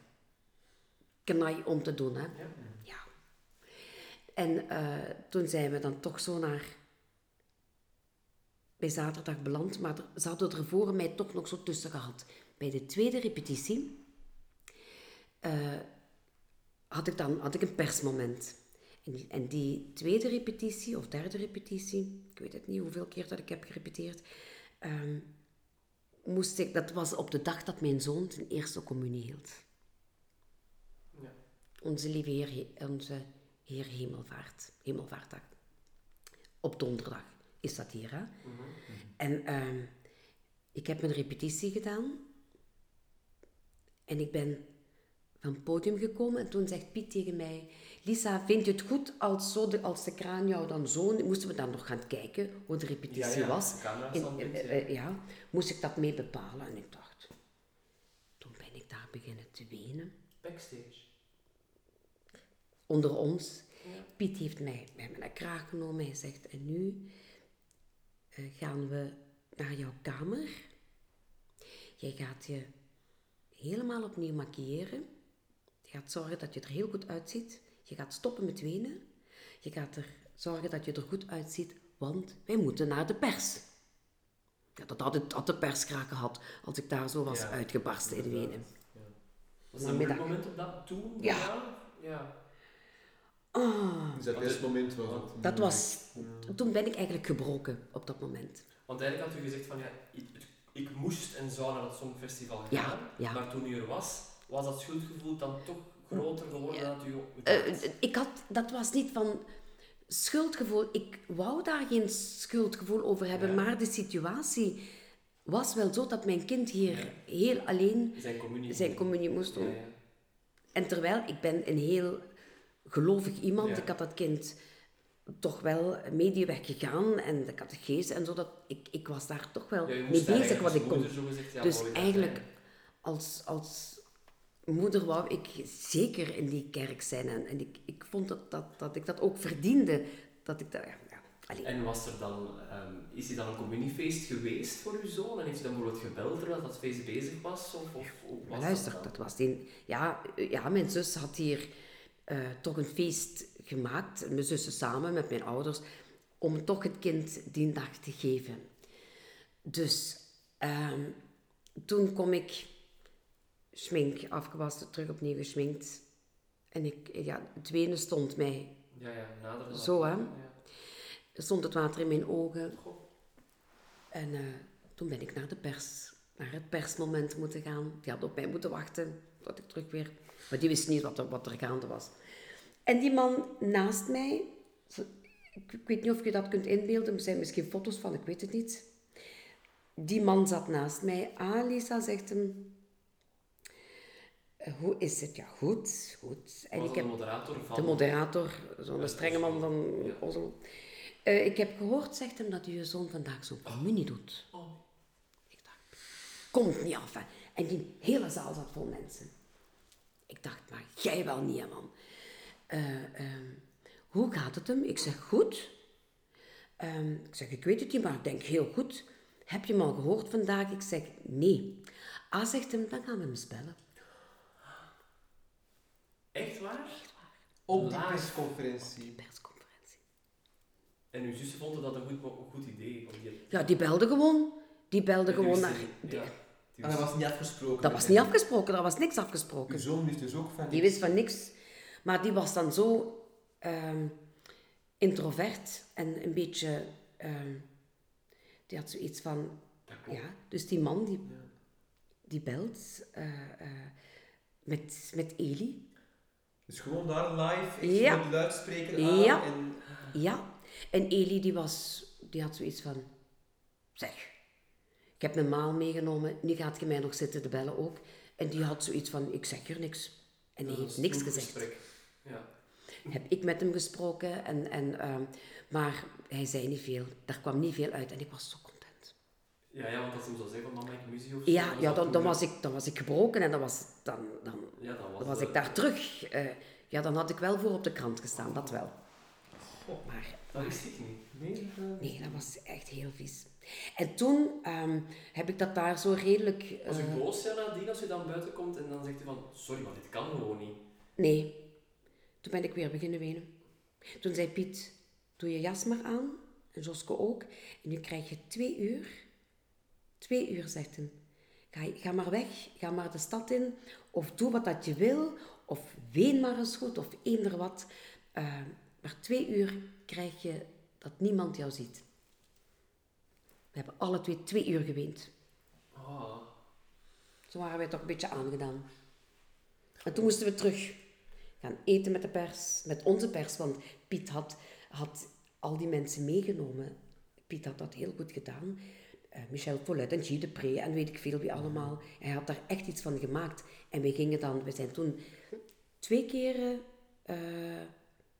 knaai om te doen. Hè? Ja. En eh, toen zijn we dan toch zo naar... Bij zaterdag beland, maar er, ze hadden er voor mij toch nog zo tussen gehad. Bij de tweede repetitie eh, had, ik dan, had ik een persmoment. En die, en die tweede repetitie, of derde repetitie, ik weet het niet hoeveel keer dat ik heb gerepeteerd, ehm, moest ik, dat was op de dag dat mijn zoon zijn eerste communie hield. Onze lieve Heer, onze Heer Hemelvaart, Hemelvaartdag. Op donderdag is dat hier, hè? En ehm, ik heb mijn repetitie gedaan. En ik ben van het podium gekomen en toen zegt Piet tegen mij... Lisa, vind je het goed als, zo de, als de kraan jou dan zo... Moesten we dan nog gaan kijken hoe de repetitie Ja, ja, was. eh, ja, moest ik dat mee bepalen. En ik dacht... Toen ben ik daar beginnen te wenen. Backstage. Onder ons. Ja. Piet heeft mij bij mijn kraag genomen. Hij zegt, en nu eh, gaan we naar jouw kamer. Jij gaat je helemaal opnieuw maquilleren. Je gaat zorgen dat je er heel goed uitziet. Je gaat stoppen met wenen. Je gaat er zorgen dat je er goed uitziet, want wij moeten naar de pers. Ja, dat had, de pers graag gehad als ik daar zo was Ja, uitgebarsten in wenen. Was dat een moment op dat toen? Ja. Ja. Dus dat het- moment was dat was... Toen ben ik eigenlijk gebroken op dat moment. Want eigenlijk had u gezegd van ja, ik, ik moest en zou naar het Songfestival gaan. Ja, ja. Maar toen u er was, was dat schuldgevoel dan toch groter geworden dan u Eh, dacht? ik had, dat was niet van schuldgevoel. Ik wou daar geen schuldgevoel over hebben, Ja. maar de situatie was wel zo dat mijn kind hier Ja. heel alleen zijn communie. zijn communie moest doen. Ja, ja. En terwijl ik ben een heel gelovig iemand, Ja. ik had dat kind toch wel mee weggegaan en de catechese en zo, dat, ik, ik was daar toch wel Ja, mee bezig wat ik kon. Dus dat eigenlijk als, als moeder wou ik zeker in die kerk zijn. En, en ik, ik vond dat, dat, dat ik dat ook verdiende. Dat ik dat, ja, allee. En was er dan, ehm, is hij dan een communiefeest geweest voor uw zoon? En heeft hij dan bijvoorbeeld gebeld terwijl dat feest bezig was? Of, of was luister, dat, dat, was die... Ja, ja, mijn zus had hier eh, toch een feest gemaakt. Mijn zussen samen met mijn ouders. Om toch het kind die dag te geven. Dus ehm, toen kom ik schmink afgewassen, terug opnieuw geschminkt. En ik, ja, het wenen stond mij. Ja, ja, nader Zo, dat. hè? Ja. Stond het water in mijn ogen. Goh. En eh, toen ben ik naar de pers, naar het persmoment moeten gaan. Die had op mij moeten wachten tot ik terug weer... Maar die wist niet wat er, wat er gaande was. En die man naast mij... Ik, weet niet of je dat kunt inbeelden. Er zijn misschien foto's van, ik weet het niet. Die man zat naast mij. Ah, Lisa, zegt hem... "Eh, Hoe is het? Ja, goed, goed. En was ik heb de moderator van... de moderator, zo'n strenge man van ja. Oslo. Eh, ik heb gehoord, zegt hem, dat je zoon vandaag zo'n communie doet. Oh. Ik dacht, komt niet af. Hè. En die hele zaal zat vol mensen. Ik dacht, maar jij wel niet, man. Eh, ehm, hoe gaat het hem? Ik zeg, goed. Ehm, ik zeg, ik weet het niet, maar ik denk heel goed. Heb je hem al gehoord vandaag? Ik zeg, nee. Ah, zegt hem, dan gaan we hem spellen. Echt waar? Op die Live. persconferentie. Persconferentie. En uw zussen vonden dat een goed, goed idee? Die, Ja, die belde gewoon. Die belde die gewoon naar... ja, En dat was niet afgesproken. Dat was niet afgesproken, er was niks afgesproken. Uw zoon wist dus ook van Die wist van niks. Maar die was dan zo ehm, introvert en een beetje... ehm, die had zoiets van... Ja, dus die man die, Ja. die belt eh, eh, met, met Eli. Dus gewoon daar live, Ja. met luidspreker aan. Ja. En Ja. En Eli die was... Die had zoiets van... Zeg, ik heb mijn maal meegenomen. Nu gaat je mij nog zitten te bellen ook. En die had zoiets van... Ik zeg hier niks. En die heeft niks gezegd. Ja. heb ik met hem gesproken. En, en, ehm, maar hij zei niet veel. Daar kwam niet veel uit. En ik was zo content. Ja, ja, want als hij zo zei van mama, ik mis je of zo, Ja, ja dan, dan, was ik, dan was ik gebroken. En dan was, dan, dan, Ja, dan was, dan was de- ik daar terug. Eh, ja, dan had ik wel voor op de krant gestaan. Dat wel. Maar Dat wist ik niet. nee, nee, dat was echt heel vies. En toen ehm, heb ik dat daar zo redelijk... Was u boos ja, nadien als u dan buiten komt en dan zegt u van, sorry, maar dit kan gewoon niet. Nee. Toen ben ik weer beginnen wenen. Toen zei Piet, doe je jas maar aan. En Joske ook. En nu krijg je twee uur. Twee uur, zegt hij. Ga, ga maar weg, ga maar de stad in. Of doe wat dat je wil. Of ween maar eens goed, of eender wat. Eh, maar twee uur krijg je dat niemand jou ziet. We hebben alle twee twee uur geweend. Ah, Zo waren wij toch een beetje aangedaan. En toen moesten we terug gaan eten met de pers, met onze pers, want Piet had, had al die mensen meegenomen. Piet had dat heel goed gedaan. eh, Michel Follet en Gilles Depré en weet ik veel wie allemaal. Hij had daar echt iets van gemaakt. En we gingen dan, we zijn toen twee keren eh,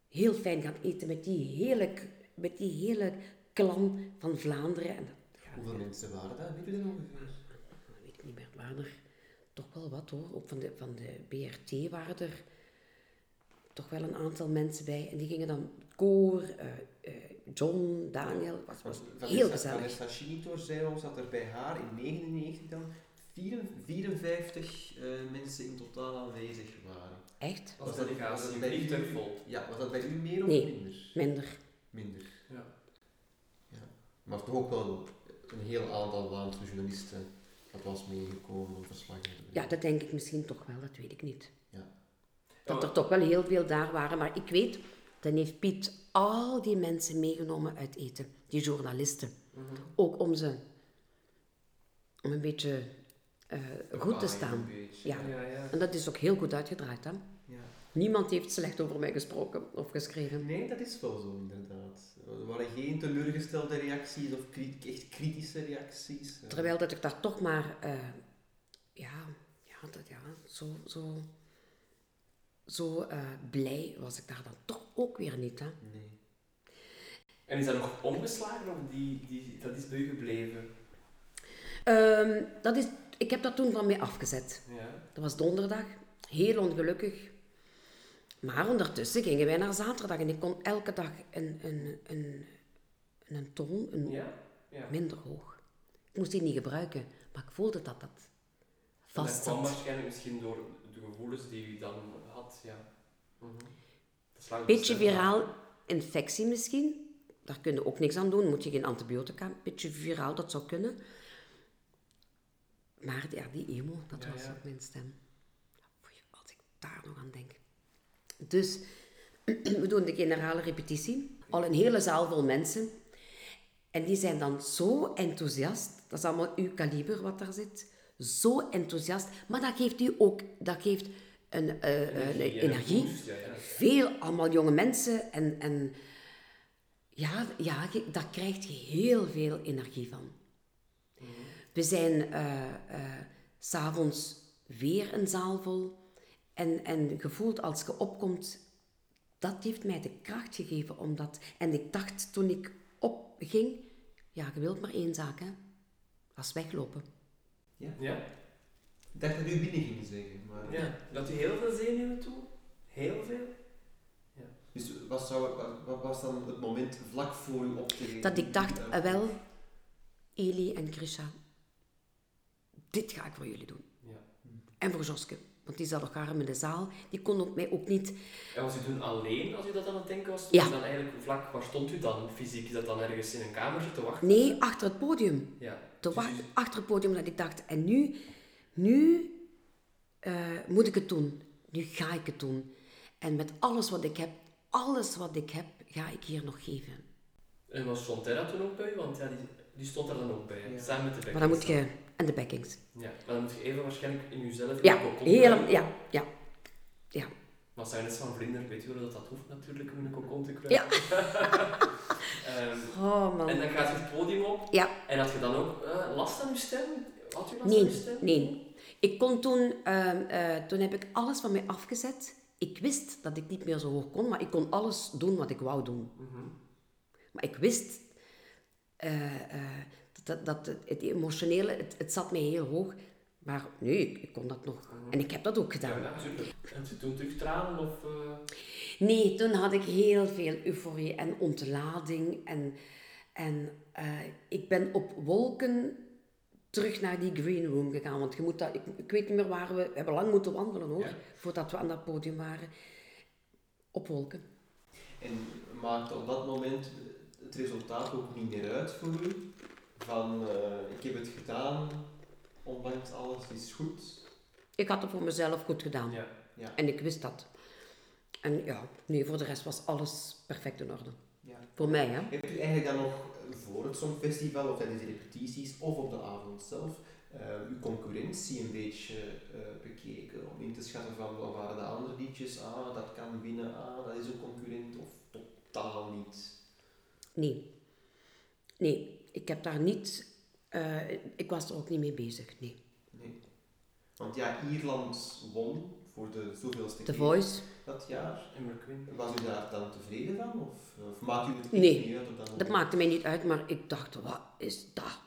heel fijn gaan eten met die hele, met die hele klan van Vlaanderen. En dat, Hoeveel mensen waren dat? Weet je dat ongeveer? dat weet ik niet meer, waren er toch wel wat hoor. Ook van de, van de BRT waren er toch wel een aantal mensen bij. En die gingen dan koor, eh, eh, John, Daniel, was, was heel gezellig. Vanessa Schinitor zei ons dat er bij haar in 99 dan 54 eh, mensen in totaal aanwezig waren. Echt? Als Was dat- was bij vliegtuig u- vol. Ja, was dat bij u meer of Nee. minder? Minder. Minder. Ja. Maar toch ook wel een heel aantal Vlaamse journalisten dat was meegekomen om verslag te doen. Ja, dat denk ik misschien toch wel, dat weet ik niet. Ja. Dat er toch wel heel veel daar waren. Maar ik weet, dan heeft Piet al die mensen meegenomen uit eten. Die journalisten. Mhm. Ook om ze... Om een beetje eh, goed te staan. beetje. Ja. Ja, ja. En dat is ook heel goed uitgedraaid, hè. Ja. Niemand heeft slecht over mij gesproken of geschreven. Nee, dat is wel zo inderdaad. Er waren geen teleurgestelde reacties of echt kritische reacties. Eh, Terwijl dat ik daar toch maar... eh, ja, ja, dat, ja, zo... zo zo eh, blij was ik daar dan toch ook weer niet. Hè? Nee. En is dat nog omgeslagen of die, die, dat is bij u gebleven? Ehm, dat is, ik heb dat toen van mij afgezet. Ja. Dat was donderdag, heel ongelukkig. Maar ondertussen gingen wij naar zaterdag en ik kon elke dag een, een, een, een toon een, Ja? Ja. minder hoog. Ik moest die niet gebruiken, maar ik voelde dat dat vast dat kwam zat. waarschijnlijk misschien door de gevoelens die u dan had, ja. Slaat Beetje viraal infectie misschien. Daar kun je ook niks aan doen. Moet je geen antibiotica. Beetje viraal, dat zou kunnen. Maar ja, die emo, dat Ja, was ook mijn stem. Als ik daar nog aan denk. Dus, we doen de generale repetitie. Al een hele zaal vol mensen. En die zijn dan zo enthousiast. Dat is allemaal uw kaliber wat daar zit. Zo enthousiast. Maar dat geeft u ook dat geeft een, eh, een Energie, en energie. boost, ja, ja. Veel, allemaal jonge mensen. En, en ja, ja, daar krijg je heel veel energie van. We zijn eh eh, s'avonds weer een zaal vol. En, en gevoeld als je opkomt, dat heeft mij de kracht gegeven. Omdat, en ik dacht toen ik opging, ja, je wilt maar één zaak, hè. Dat is weglopen. Ja? Ik dacht dat u binnen ging zeggen, maar... ja. Dat u heel veel zenuwen toe? Heel veel? Dus wat, zou, wat, wat was dan het moment vlak voor u optreden? Dat ik dacht, eh, wel, Eli en Grisha, dit ga ik voor jullie doen. Ja. En voor Joske, want die zat nog arm in de zaal. Die kon ook mij ook niet... En was u toen alleen als u dat aan het denken was? Ja. Dan eigenlijk vlak, waar stond u dan fysiek? Is dat dan ergens in een kamertje te wachten? Nee, achter het podium. Ja. Te Dus wa- u- achter het podium dat ik dacht, en nu, nu eh, moet ik het doen. Nu ga ik het doen. En met alles wat ik heb, alles wat ik heb, ga ik hier nog geven. En was Terra toen ook bij u? Want ja, die, die stond er dan ook bij? Ja. samen met de. Maar dan moet je... En de backings. Ja, maar dan moet je even waarschijnlijk in jezelf... Ja, helemaal... Ja, ja, ja. Maar zijn net van vlinder, weet je wel dat dat hoeft natuurlijk om in een cocon te kruipen. Ja. Ehm, Oh, man. en dan gaat je het podium op. Ja. En had je dan ook eh, last aan je stem? Had u last aan Nee, je stem? nee. Ik kon toen, ehm, eh, toen heb ik alles van mij afgezet. Ik wist dat ik niet meer zo hoog kon, maar ik kon alles doen wat ik wou doen. Mhm. Maar ik wist eh, eh, dat, dat het, emotionele, het, het zat mij heel hoog. Maar nee, ik, ik kon dat nog. En ik heb dat ook gedaan. ja, super. En ze toen terug tranen of... eh, Nee, toen had ik heel veel euforie en ontlading. En, en eh, ik ben op wolken terug naar die green room gegaan. Want je moet dat, ik, ik weet niet meer waar we... We hebben lang moeten wandelen hoor, Ja. voordat we aan dat podium waren. Op wolken. En maakte op dat moment het resultaat ook niet meer uit voor u? Van, eh, ik heb het gedaan, ondanks alles is goed. Ik had het voor mezelf goed gedaan. ja. Ja. En ik wist dat. En ja, nee, voor de rest was alles perfect in orde. ja. Voor mij, hè. Hebt u eigenlijk dan nog voor het Songfestival of tijdens de repetities of op de avond zelf eh, uw concurrentie een beetje eh, bekeken? Om in te schatten van wat waren de andere liedjes? Ah, dat kan winnen. Ah, dat is een concurrent. Of totaal niet. Nee. Nee, ik heb daar niet Eh, ik was er ook niet mee bezig, nee. Nee. Want ja, Ierland won voor de zoveelste The keer Voice, dat jaar. Was u daar dan tevreden van? Of, of maakt u het Nee, niet uit op dat moment? dat maakte mij niet uit, maar ik dacht, wat is dat?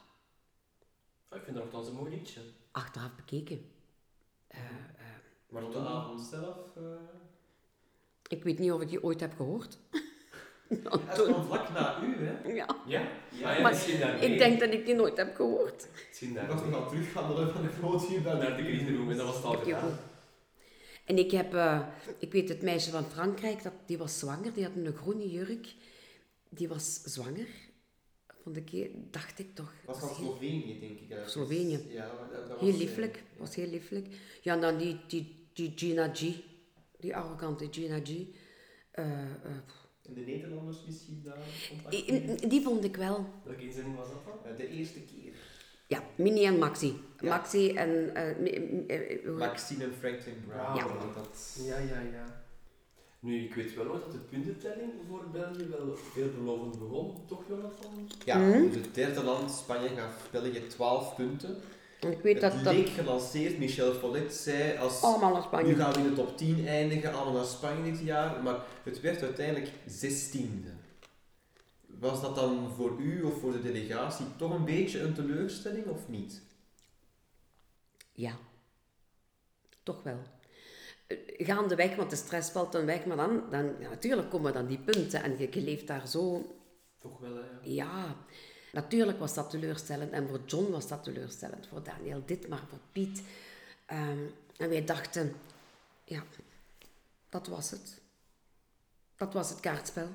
Ah, ik vind dat nogthans een mooi liedje. Achteraf bekeken. Eh, eh, Maar Op de avond zelf? eh ik weet niet of ik die ooit heb gehoord. dat kwam vlak na u, hè? Ja, Ja? Ja, Ah, ja maar ik denk dat ik die nooit heb gehoord. Misschien Ik was daarmee. nog aan het terugwandelen van het podium naar Naar de green room en dat was het al gedaan. En ik heb, eh, ik weet het meisje van Frankrijk, dat, die was zwanger, die had een groene jurk. Die was zwanger. Vond ik, heel- dacht ik toch. was Dat van heel- Slovenië, denk ik. ergens. Slovenië. Ja, dat, dat Heel was, eh, lieflijk, was heel lieflijk. Ja, en dan die, die, die Gina G, die arrogante Gina G. Eh, eh, En de Nederlanders misschien daar contact die, mee? die vond ik wel. Welke inzending was dat dan? Eh, De eerste keer. Ja, Mini en Maxi. Ja. Maxi en... eh, eh, Maxine en Franklin Brown. Ja. Dat, Ja, ja, ja. Nu, ik weet wel nog dat de puntentelling voor België wel veelbelovend begon, toch Jonathan? ja, Mhm. het derde land, Spanje, gaf België 12 punten. Ik weet het dat dat leek gelanceerd, Michel Follet zei als... allemaal naar Nu gaan we in de top 10 eindigen, allemaal naar Spanje dit jaar, maar het werd uiteindelijk 16e. Was dat dan voor u of voor de delegatie toch een beetje een teleurstelling of niet? Ja, toch wel. Eh, Gaandeweg, want de stress valt dan weg, maar dan, dan ja, natuurlijk komen dan die punten en je, je leeft daar zo Toch wel, hè? ja. Ja, natuurlijk was dat teleurstellend. En voor John was dat teleurstellend. Voor Daniel dit, maar voor Piet. Ehm, en wij dachten, ja, dat was het. Dat was het kaartspel.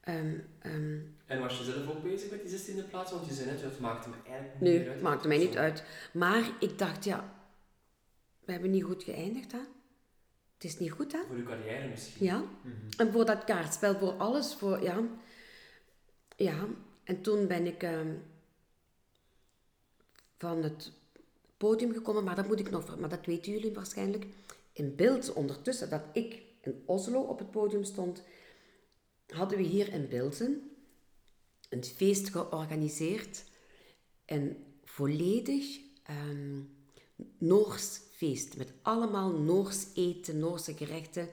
Ehm, ehm, En was je zelf ook bezig met die 16e plaats? Want je zei net, het maakte me eigenlijk niet nee, uit. het maakte mij niet uit. Maar ik dacht, ja, we hebben niet goed geëindigd, hè. Het is niet goed, hè. Voor uw carrière misschien. Ja. En voor dat kaartspel, voor alles, voor, ja. Ja, en toen ben ik ehm, van het podium gekomen, maar dat moet ik nog, maar dat weten jullie waarschijnlijk. In beeld ondertussen dat ik in Oslo op het podium stond, hadden we hier in Bilzen een feest georganiseerd. Een volledig ehm, Noors feest. Met allemaal Noors eten, Noorse gerechten.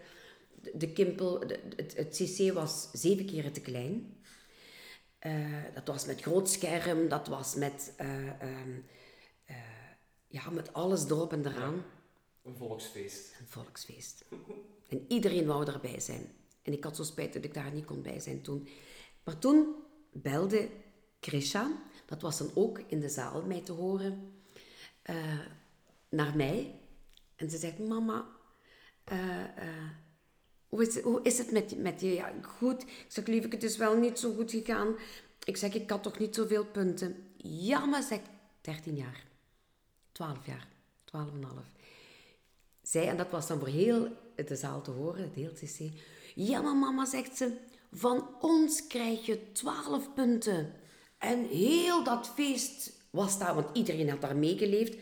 De, kimpel, de- het, het cc was zeven keer te klein. Eh, dat was met groot scherm, dat was met, eh, ehm, eh, ja, met alles erop en eraan. Een volksfeest. Een volksfeest. En iedereen wou erbij zijn. En ik had zo spijt dat ik daar niet kon bij zijn toen. Maar toen belde Krisha, dat was dan ook in de zaal mij te horen, naar mij. En ze zegt, mama, hoe, is, hoe is het met, met je? Ja, goed. Ik zeg, lief, het is wel niet zo goed gegaan. Ik zeg, ik had toch niet zoveel punten. Ja, maar zeg, 13 jaar. 12 jaar. 12,5 zij, en dat was dan voor heel de zaal te horen, het heel CC. Ja, maar mama, zegt ze, van ons krijg je 12 punten. En heel dat feest was daar, want iedereen had daar meegeleefd,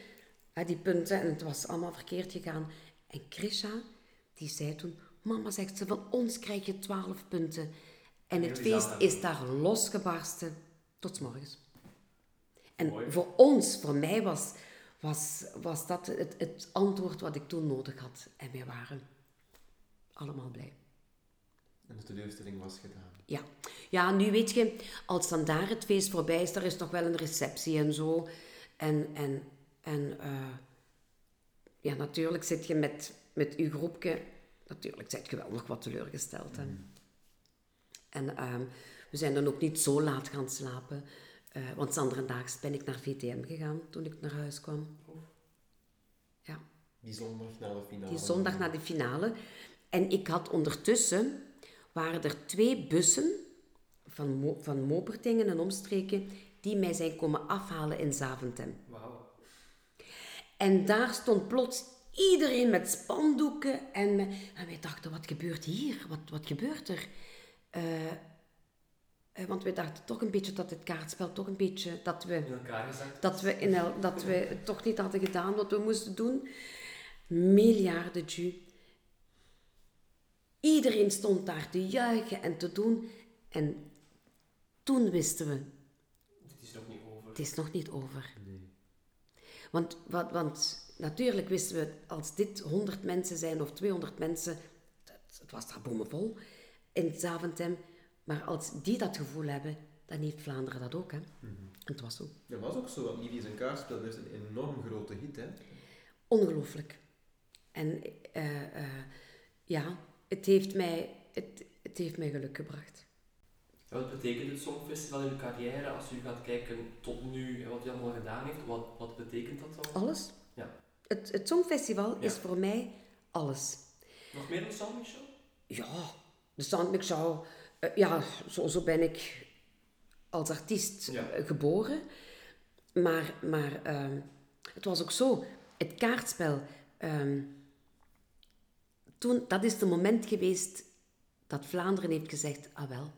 hè, die punten, en het was allemaal verkeerd gegaan. En Krisha, die zei toen, mama, zegt ze, van ons krijg je 12 punten. En het feest is daar losgebarsten tot morgens. En Mooi. voor ons, voor mij was, was, was dat het, het antwoord wat ik toen nodig had. En wij waren allemaal blij. En de teleurstelling was gedaan. Ja. ja, nu weet je, als dan daar het feest voorbij is, er is nog wel een receptie en zo. En, en, en eh, ja, natuurlijk zit je met, met je groepje, natuurlijk zit je wel nog wat teleurgesteld. Hè. En ehm, we zijn dan ook niet zo laat gaan slapen. eh, want zanderdaags ben ik naar VTM gegaan toen ik naar huis kwam. Ja. Die zondag na de finale. Die zondag na de finale. En ik had ondertussen, waren er twee bussen van, Mo van Mopertingen en omstreken, die mij zijn komen afhalen in Zaventem. Wauw. En daar stond plots iedereen met spandoeken en, en wij dachten, wat gebeurt hier? Wat, wat gebeurt er? Eh, eh, want wij dachten toch een beetje dat het kaartspel toch een beetje, dat we In elkaar gezakt. dat we, in el- dat we het toch niet hadden gedaan wat we moesten doen. Miljarden ju. Iedereen stond daar te juichen en te doen. En toen wisten we, Dit is nog niet over. het is nog niet over. Want, wat, want natuurlijk wisten we, als dit 100 mensen zijn of 200 mensen, het, het was daar bommenvol in het Zaventem. Maar als die dat gevoel hebben, dan heeft Vlaanderen dat ook. Hè? En het was zo. Dat was ook zo, want Livius en Kaartspel werd een enorm grote hit. Hè? Ongelooflijk. En eh, eh, ja, het heeft, mij, het, het heeft mij geluk gebracht. Ja, Wat betekent het Songfestival in uw carrière als u gaat kijken tot nu en wat u allemaal gedaan heeft? Wat, wat betekent dat dan? Alles. Ja. Het, het Songfestival Ja. is voor mij alles. Nog meer dan Soundmix Show? Ja, de Soundmix Show. eh, ja, zo, zo ben ik als artiest Ja. geboren. Maar, maar ehm, het was ook zo. Het kaartspel. ehm, toen, dat is het moment geweest dat Vlaanderen heeft gezegd: ah wel,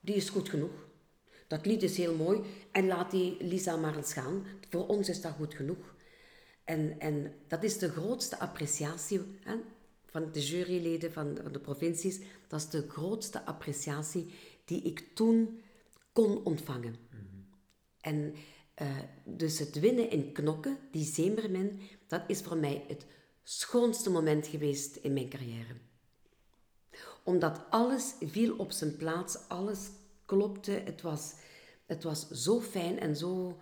die is goed genoeg. Dat lied is heel mooi en laat die Lisa maar eens gaan. Voor ons is dat goed genoeg. En, en dat is de grootste appreciatie hè, van de juryleden van, van de provincies. Dat is de grootste appreciatie die ik toen kon ontvangen. En eh, dus het winnen in knokken, die Zemermin, dat is voor mij het schoonste moment geweest in mijn carrière. Omdat alles viel op zijn plaats, alles klopte. Het was, het was zo fijn en zo...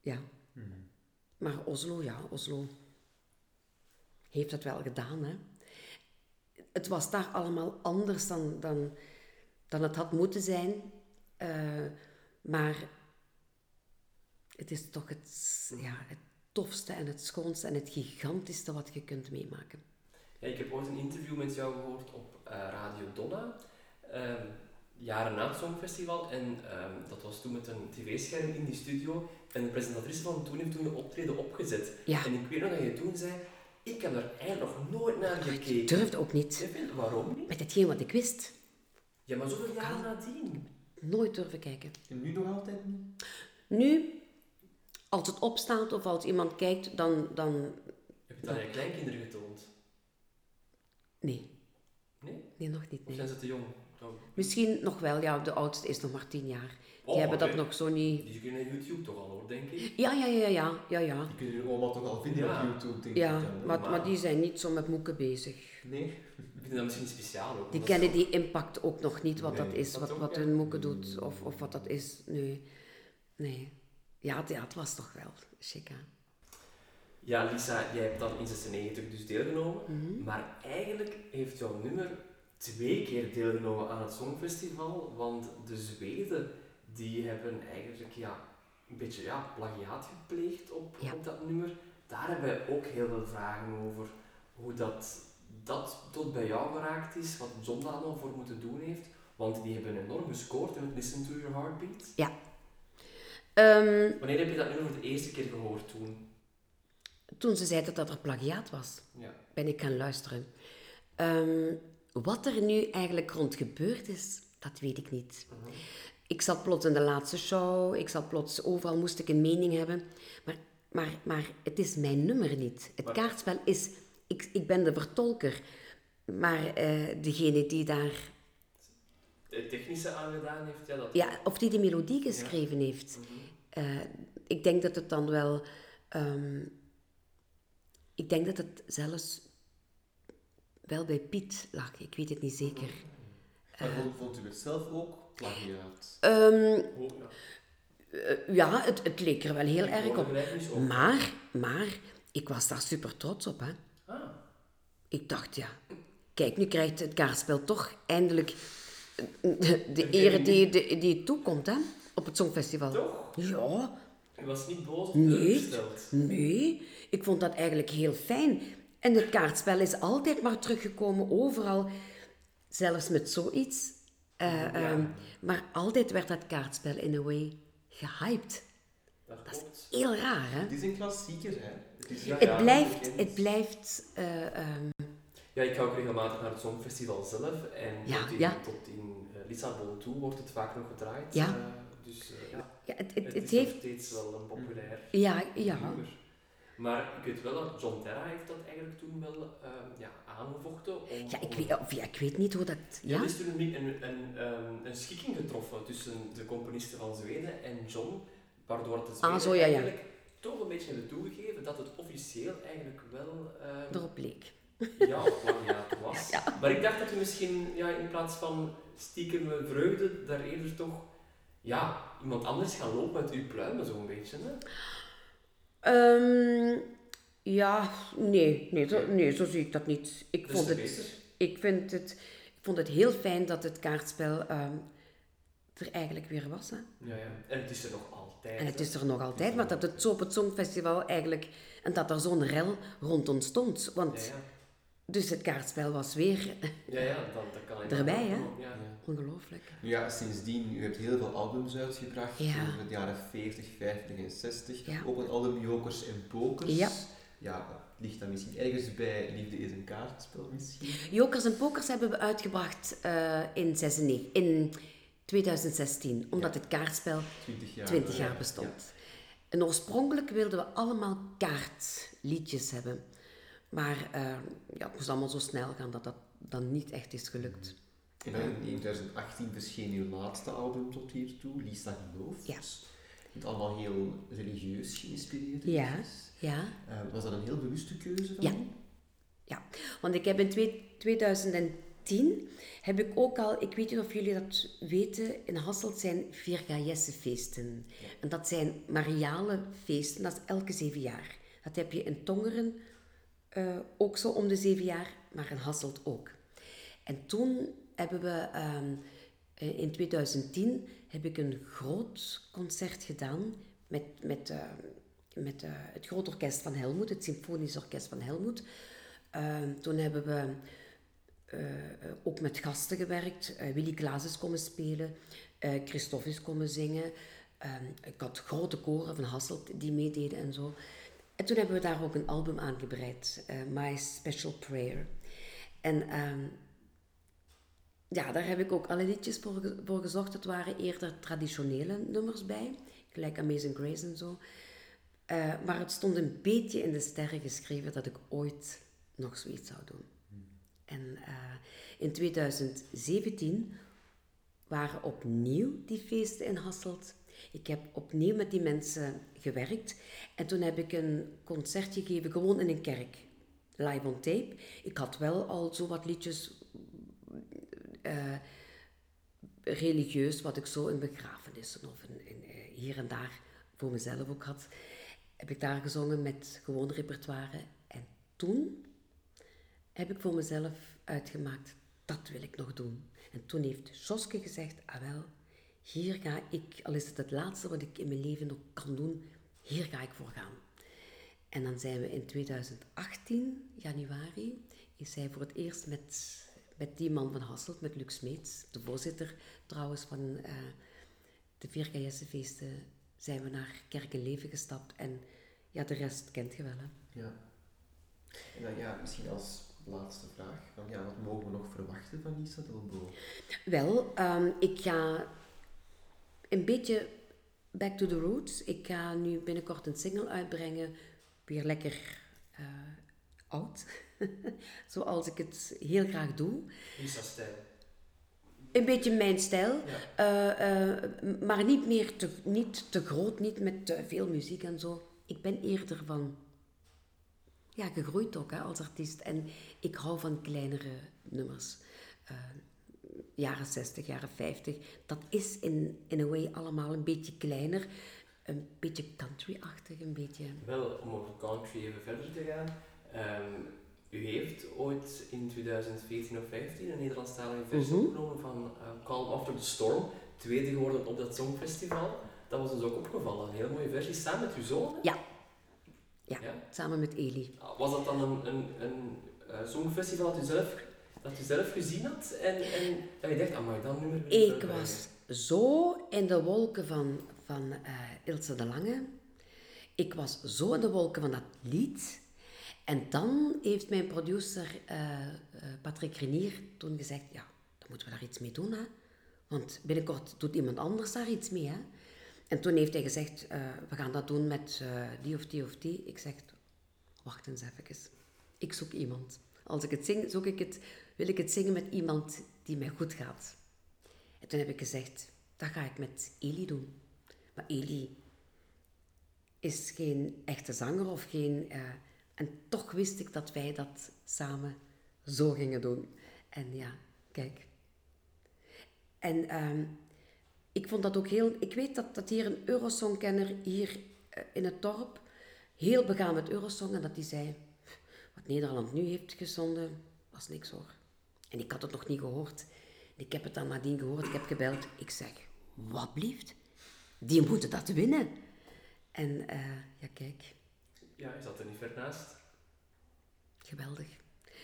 Ja. Maar Oslo, ja, Oslo heeft het wel gedaan, hè. Het was daar allemaal anders dan, dan, dan het had moeten zijn. Eh, maar het is toch het, ja, het tofste en het schoonste en het gigantischste wat je kunt meemaken. Ja, ik heb ooit een interview met jou gehoord op eh, Radio Donna, ehm, jaren na het Songfestival. En ehm, dat was toen met een tv-scherm in die studio. En de presentatrice van toen heeft toen de optreden opgezet. Ja. En ik weet nog dat je toen zei, ik heb er eigenlijk nog nooit naar gekeken. Ik durfde ook niet. Waarom niet? Met hetgeen wat ik wist, Ja, maar zoveel jaren nadien. nooit durven kijken. En nu nog altijd niet? Nu, als het opstaat of als iemand kijkt, dan... dan Heb je dat aan je kleinkinderen getoond? nee. Nee? Nee, nog niet. Of Nee. zijn ze te jong? Misschien nog wel, ja, de oudste is nog maar tien jaar. Die Oh, hebben dat nog zo niet... Die kunnen YouTube toch al hoor, denk ik. Ja, ja, ja, ja, ja, ja. Die kunnen jullie allemaal toch al vinden Ja. op YouTube, denk Ja, ik maar, maar die zijn niet zo met moeken bezig. Nee? Ik vind dat misschien speciaal ook. Die kennen die impact ook nog niet, wat Nee, dat is, dat wat, ook, wat ja. hun moeken doet, of, of wat dat is. Nee. Nee. Ja, het, ja, het was toch wel chic, hè. Ja, Lisa, jij hebt dan in 96 dus deelgenomen. Mhm. Maar eigenlijk heeft jouw nummer twee keer deelgenomen aan het Songfestival. Want de Zweden, die hebben eigenlijk ja, een beetje ja, plagiaat gepleegd op, Ja. op dat nummer. Daar hebben wij ook heel veel vragen over. Hoe dat, dat tot bij jou geraakt is, wat John daar allemaal voor moeten doen heeft. Want die hebben enorm gescoord in het Listen to Your Heartbeat. Ehm, Wanneer heb je dat nummer voor de eerste keer gehoord toen? toen ze zeiden dat er plagiaat was, Ja. ben ik gaan luisteren. Ehm, wat er nu eigenlijk rond gebeurd is, dat weet ik niet. Ik zat plots in de laatste show, ik zat plots overal, moest ik een mening hebben. Maar, maar, maar het is mijn nummer niet. Het kaartspel is, ik, ik ben de vertolker. Maar eh, degene die daar, Het technische aangedaan heeft, ja, dat... ja, of die de melodie geschreven heeft, Mhm. eh, ik denk dat het dan wel, ehm, ik denk dat het zelfs wel bij Piet lag, ik weet het niet zeker. Maar vond, vond u het zelf ook plagiaat? Ehm, Oh, ja. eh, ja, het, het leek er wel heel Ik erg op. Maar, maar, ik was daar super trots op, hè. Ah, Ik dacht, ja, kijk, nu krijgt het kaartspel toch eindelijk de, de eer die, die, die het toekomt, hè, op het Songfestival. toch? Ja, Je was niet boos of Nee. nee, ik vond dat eigenlijk heel fijn. En het kaartspel is altijd maar teruggekomen, overal, zelfs met zoiets. Eh, Ja. ehm, maar altijd werd dat kaartspel in a way gehyped. Dat Dat is heel raar, hè. Het is een klassieker, hè? Het is Het blijft, het blijft, eh, ehm, Ja, ik ga ook regelmatig naar het Songfestival zelf. En Ja, tot in, ja. tot in eh, Lissabon toe wordt het vaak nog gedraaid. Ja. dus ja, ja, het, het, het, het is heeft, nog steeds wel een populair ja, ja, nummer. Maar ik weet wel dat John Terra heeft dat eigenlijk toen wel eh, ja, aangevochten. Om, Ja, ik weet, of, ja, ik weet niet hoe dat... Ja, Ja? er is toen een, een, een, ehm, een schikking getroffen tussen de componisten van Zweden en John, Waardoor het Ah, zo, ja, ja. eigenlijk toch een beetje hebben toegegeven dat het officieel eigenlijk wel... ehm, Erop leek. ja, een plagiaat was. Maar ik dacht dat u misschien ja, in plaats van stiekem vreugde, daar eerder toch ja, iemand anders gaat lopen met uw pluimen zo'n beetje. Hè? Ehm, ja, nee, nee, zo, nee, zo zie ik dat niet. Ik, Dus vond het, ik, vind het, ik vond het heel fijn dat het kaartspel ehm, er eigenlijk weer was. Hè. Ja, ja. En het is er nog altijd. En het hè. is er nog altijd, maar dat het zo op het Songfestival eigenlijk... En dat er zo'n rel rond ontstond. Want Ja, ja. Dus het kaartspel was weer Ja, ja, dat, dat kan Erbij, hè? Ja. ongelooflijk. Nu ja, sindsdien, u hebt heel veel albums uitgebracht, Ja. over de jaren 40, 50 en 60. Ja. Ook een album Jokers en Pokers. Ja. Ja, dat ligt dan misschien ergens bij Liefde is een kaartspel misschien. Jokers en Pokers hebben we uitgebracht eh, in, 96, in 2016, omdat het kaartspel 20 jaar. 20 jaar Ja. bestond. En oorspronkelijk wilden we allemaal kaartliedjes hebben. Maar eh, ja, het moest allemaal zo snel gaan dat dat dan niet echt is gelukt. En in 2018 verscheen uw laatste album tot hiertoe, Lisa Geloof. Ja. Het allemaal heel religieus geïnspireerd. Ja. Ja, Eh, was dat een heel bewuste keuze van Ja. u? ja. Want ik heb in twee- 2010 heb ik ook al, ik weet niet of jullie dat weten, in Hasselt zijn Virgajesse-feesten. En dat zijn mariale feesten, dat is elke zeven jaar. Dat heb je in Tongeren eh, ook zo om de zeven jaar, maar in Hasselt ook. En toen hebben we, ehm, eh, in 2010, heb ik een groot concert gedaan met, met, eh, met het groot orkest van Helmoet, het Symfonisch Orkest van Helmoet. Ehm, toen hebben we ook met gasten gewerkt. Willy Klaas is komen spelen, Christophe is komen zingen. Ehm, ik had grote koren van Hasselt die meededen en zo. En toen hebben we daar ook een album aangebreid, eh, My Special Prayer. En ehm, ja, daar heb ik ook alle liedjes voor, voor gezocht. Het waren eerder traditionele nummers bij, gelijk Amazing Grace en zo. Eh, maar het stond een beetje in de sterren geschreven dat ik ooit nog zoiets zou doen. En eh, in 2017 waren opnieuw die feesten in Hasselt. Ik heb opnieuw met die mensen gewerkt. En toen heb ik een concert gegeven, gewoon in een kerk. Live on tape. Ik had wel al zo wat liedjes eh, religieus, wat ik zo in begrafenissen of in, in, eh, hier en daar voor mezelf ook had. Heb ik daar gezongen met gewoon repertoire. En toen heb ik voor mezelf uitgemaakt, dat wil ik nog doen. En toen heeft Joske gezegd, ah wel, hier ga ik, al is het het laatste wat ik in mijn leven nog kan doen, hier ga ik voor gaan. En dan zijn we in 2018, januari, is hij voor het eerst met, met die man van Hasselt, met Luc Smeets, de voorzitter trouwens van eh, de Vierkajessefeesten, zijn we naar Kerk en Leven gestapt. En ja, de rest kent je wel, hè. Ja. En dan ja, misschien als laatste vraag, van, ja, wat mogen we nog verwachten van Lisa Delbo? Wel, ehm, ik ga een beetje back to the roots. Ik ga nu binnenkort een single uitbrengen, weer lekker eh, oud, zoals ik het heel graag doe. Lisa Stijl. Een beetje mijn stijl, Ja. eh, eh, maar niet meer te, niet te groot, niet met te veel muziek en zo. Ik ben eerder van, ja, gegroeid ook hè, als artiest. En ik hou van kleinere nummers. Jaren 60, jaren 50. Dat is in, in a way allemaal een beetje kleiner. Een beetje country-achtig, een beetje... Wel, om over country even verder te gaan. ehm, u heeft ooit in 2014 of 15 een Nederlandstalige versie Mhm. opgenomen van eh, Calm After the Storm. Tweede geworden op dat Songfestival. Dat was ons ook opgevallen. Een hele mooie versie, samen met uw zoon. Ja. Ja, samen met Eli. Was dat dan een, een, een eh, Songfestival dat u zelf, dat u zelf gezien had? En, en dat je dacht, amai, dat nummer wil Ik uitbrengen. was zo in de wolken van, van eh, Ilse de Lange. Ik was zo in de wolken van dat lied. En dan heeft mijn producer eh, eh, Patrick Renier toen gezegd, ja, dan moeten we daar iets mee doen, hè. Want binnenkort doet iemand anders daar iets mee, hè. En toen heeft hij gezegd, we gaan dat doen met die of die of die. Ik zeg, wacht eens even. Ik zoek iemand. Als ik het zing, zoek ik het, wil ik het zingen met iemand die mij goed gaat. En toen heb ik gezegd, dat ga ik met Eli doen. Maar Eli is geen echte zanger of geen... eh, en toch wist ik dat wij dat samen zo gingen doen. En ja, kijk. En ehm, ik vond dat ook heel... Ik weet dat, dat hier een Eurosongkenner hier eh, in het dorp heel begaan met Eurosong en dat die zei... Wat Nederland nu heeft gezonden, was niks hoor. En ik had het nog niet gehoord. Ik heb het dan nadien gehoord, ik heb gebeld. Ik zeg, wat blieft? Die moeten dat winnen. En eh, ja, kijk, Ja, je zat er niet ver naast. geweldig.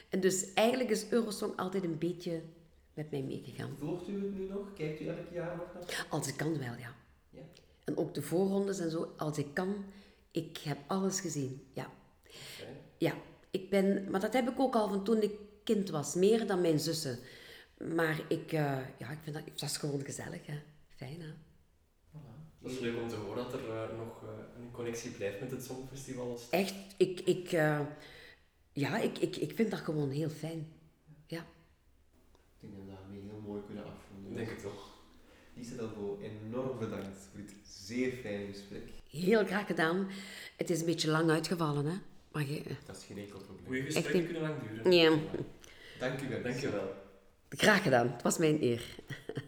En dus eigenlijk is Eurosong altijd een beetje met mij meegegaan. Volgt u het nu nog? Kijkt u elk jaar nog naar? Als ik kan wel, ja. Ja. En ook de voorrondes en zo, als ik kan. Ik heb alles gezien, ja. Ja, ik ben... Maar dat heb ik ook al van toen ik kind was. Meer dan mijn zussen. Maar ik... eh, ja, ik vind dat... Dat is gewoon gezellig, hè. Fijn, hè. Dat is leuk om te horen dat er eh, nog eh, een connectie blijft met het Songfestival. Als... Echt, ik... ik eh, ja, ik, ik, ik vind dat gewoon heel fijn. Ja. Ik denk dat we daarmee heel mooi kunnen afronden. Ik denk het toch. Lisa enorm bedankt voor dit zeer fijne gesprek. Heel graag gedaan. Het is een beetje lang uitgevallen, hè. Maar je, Dat is geen enkel probleem. Echt gesprekken kunnen lang duren. ja, Dank u wel. Graag gedaan. Het was mijn eer.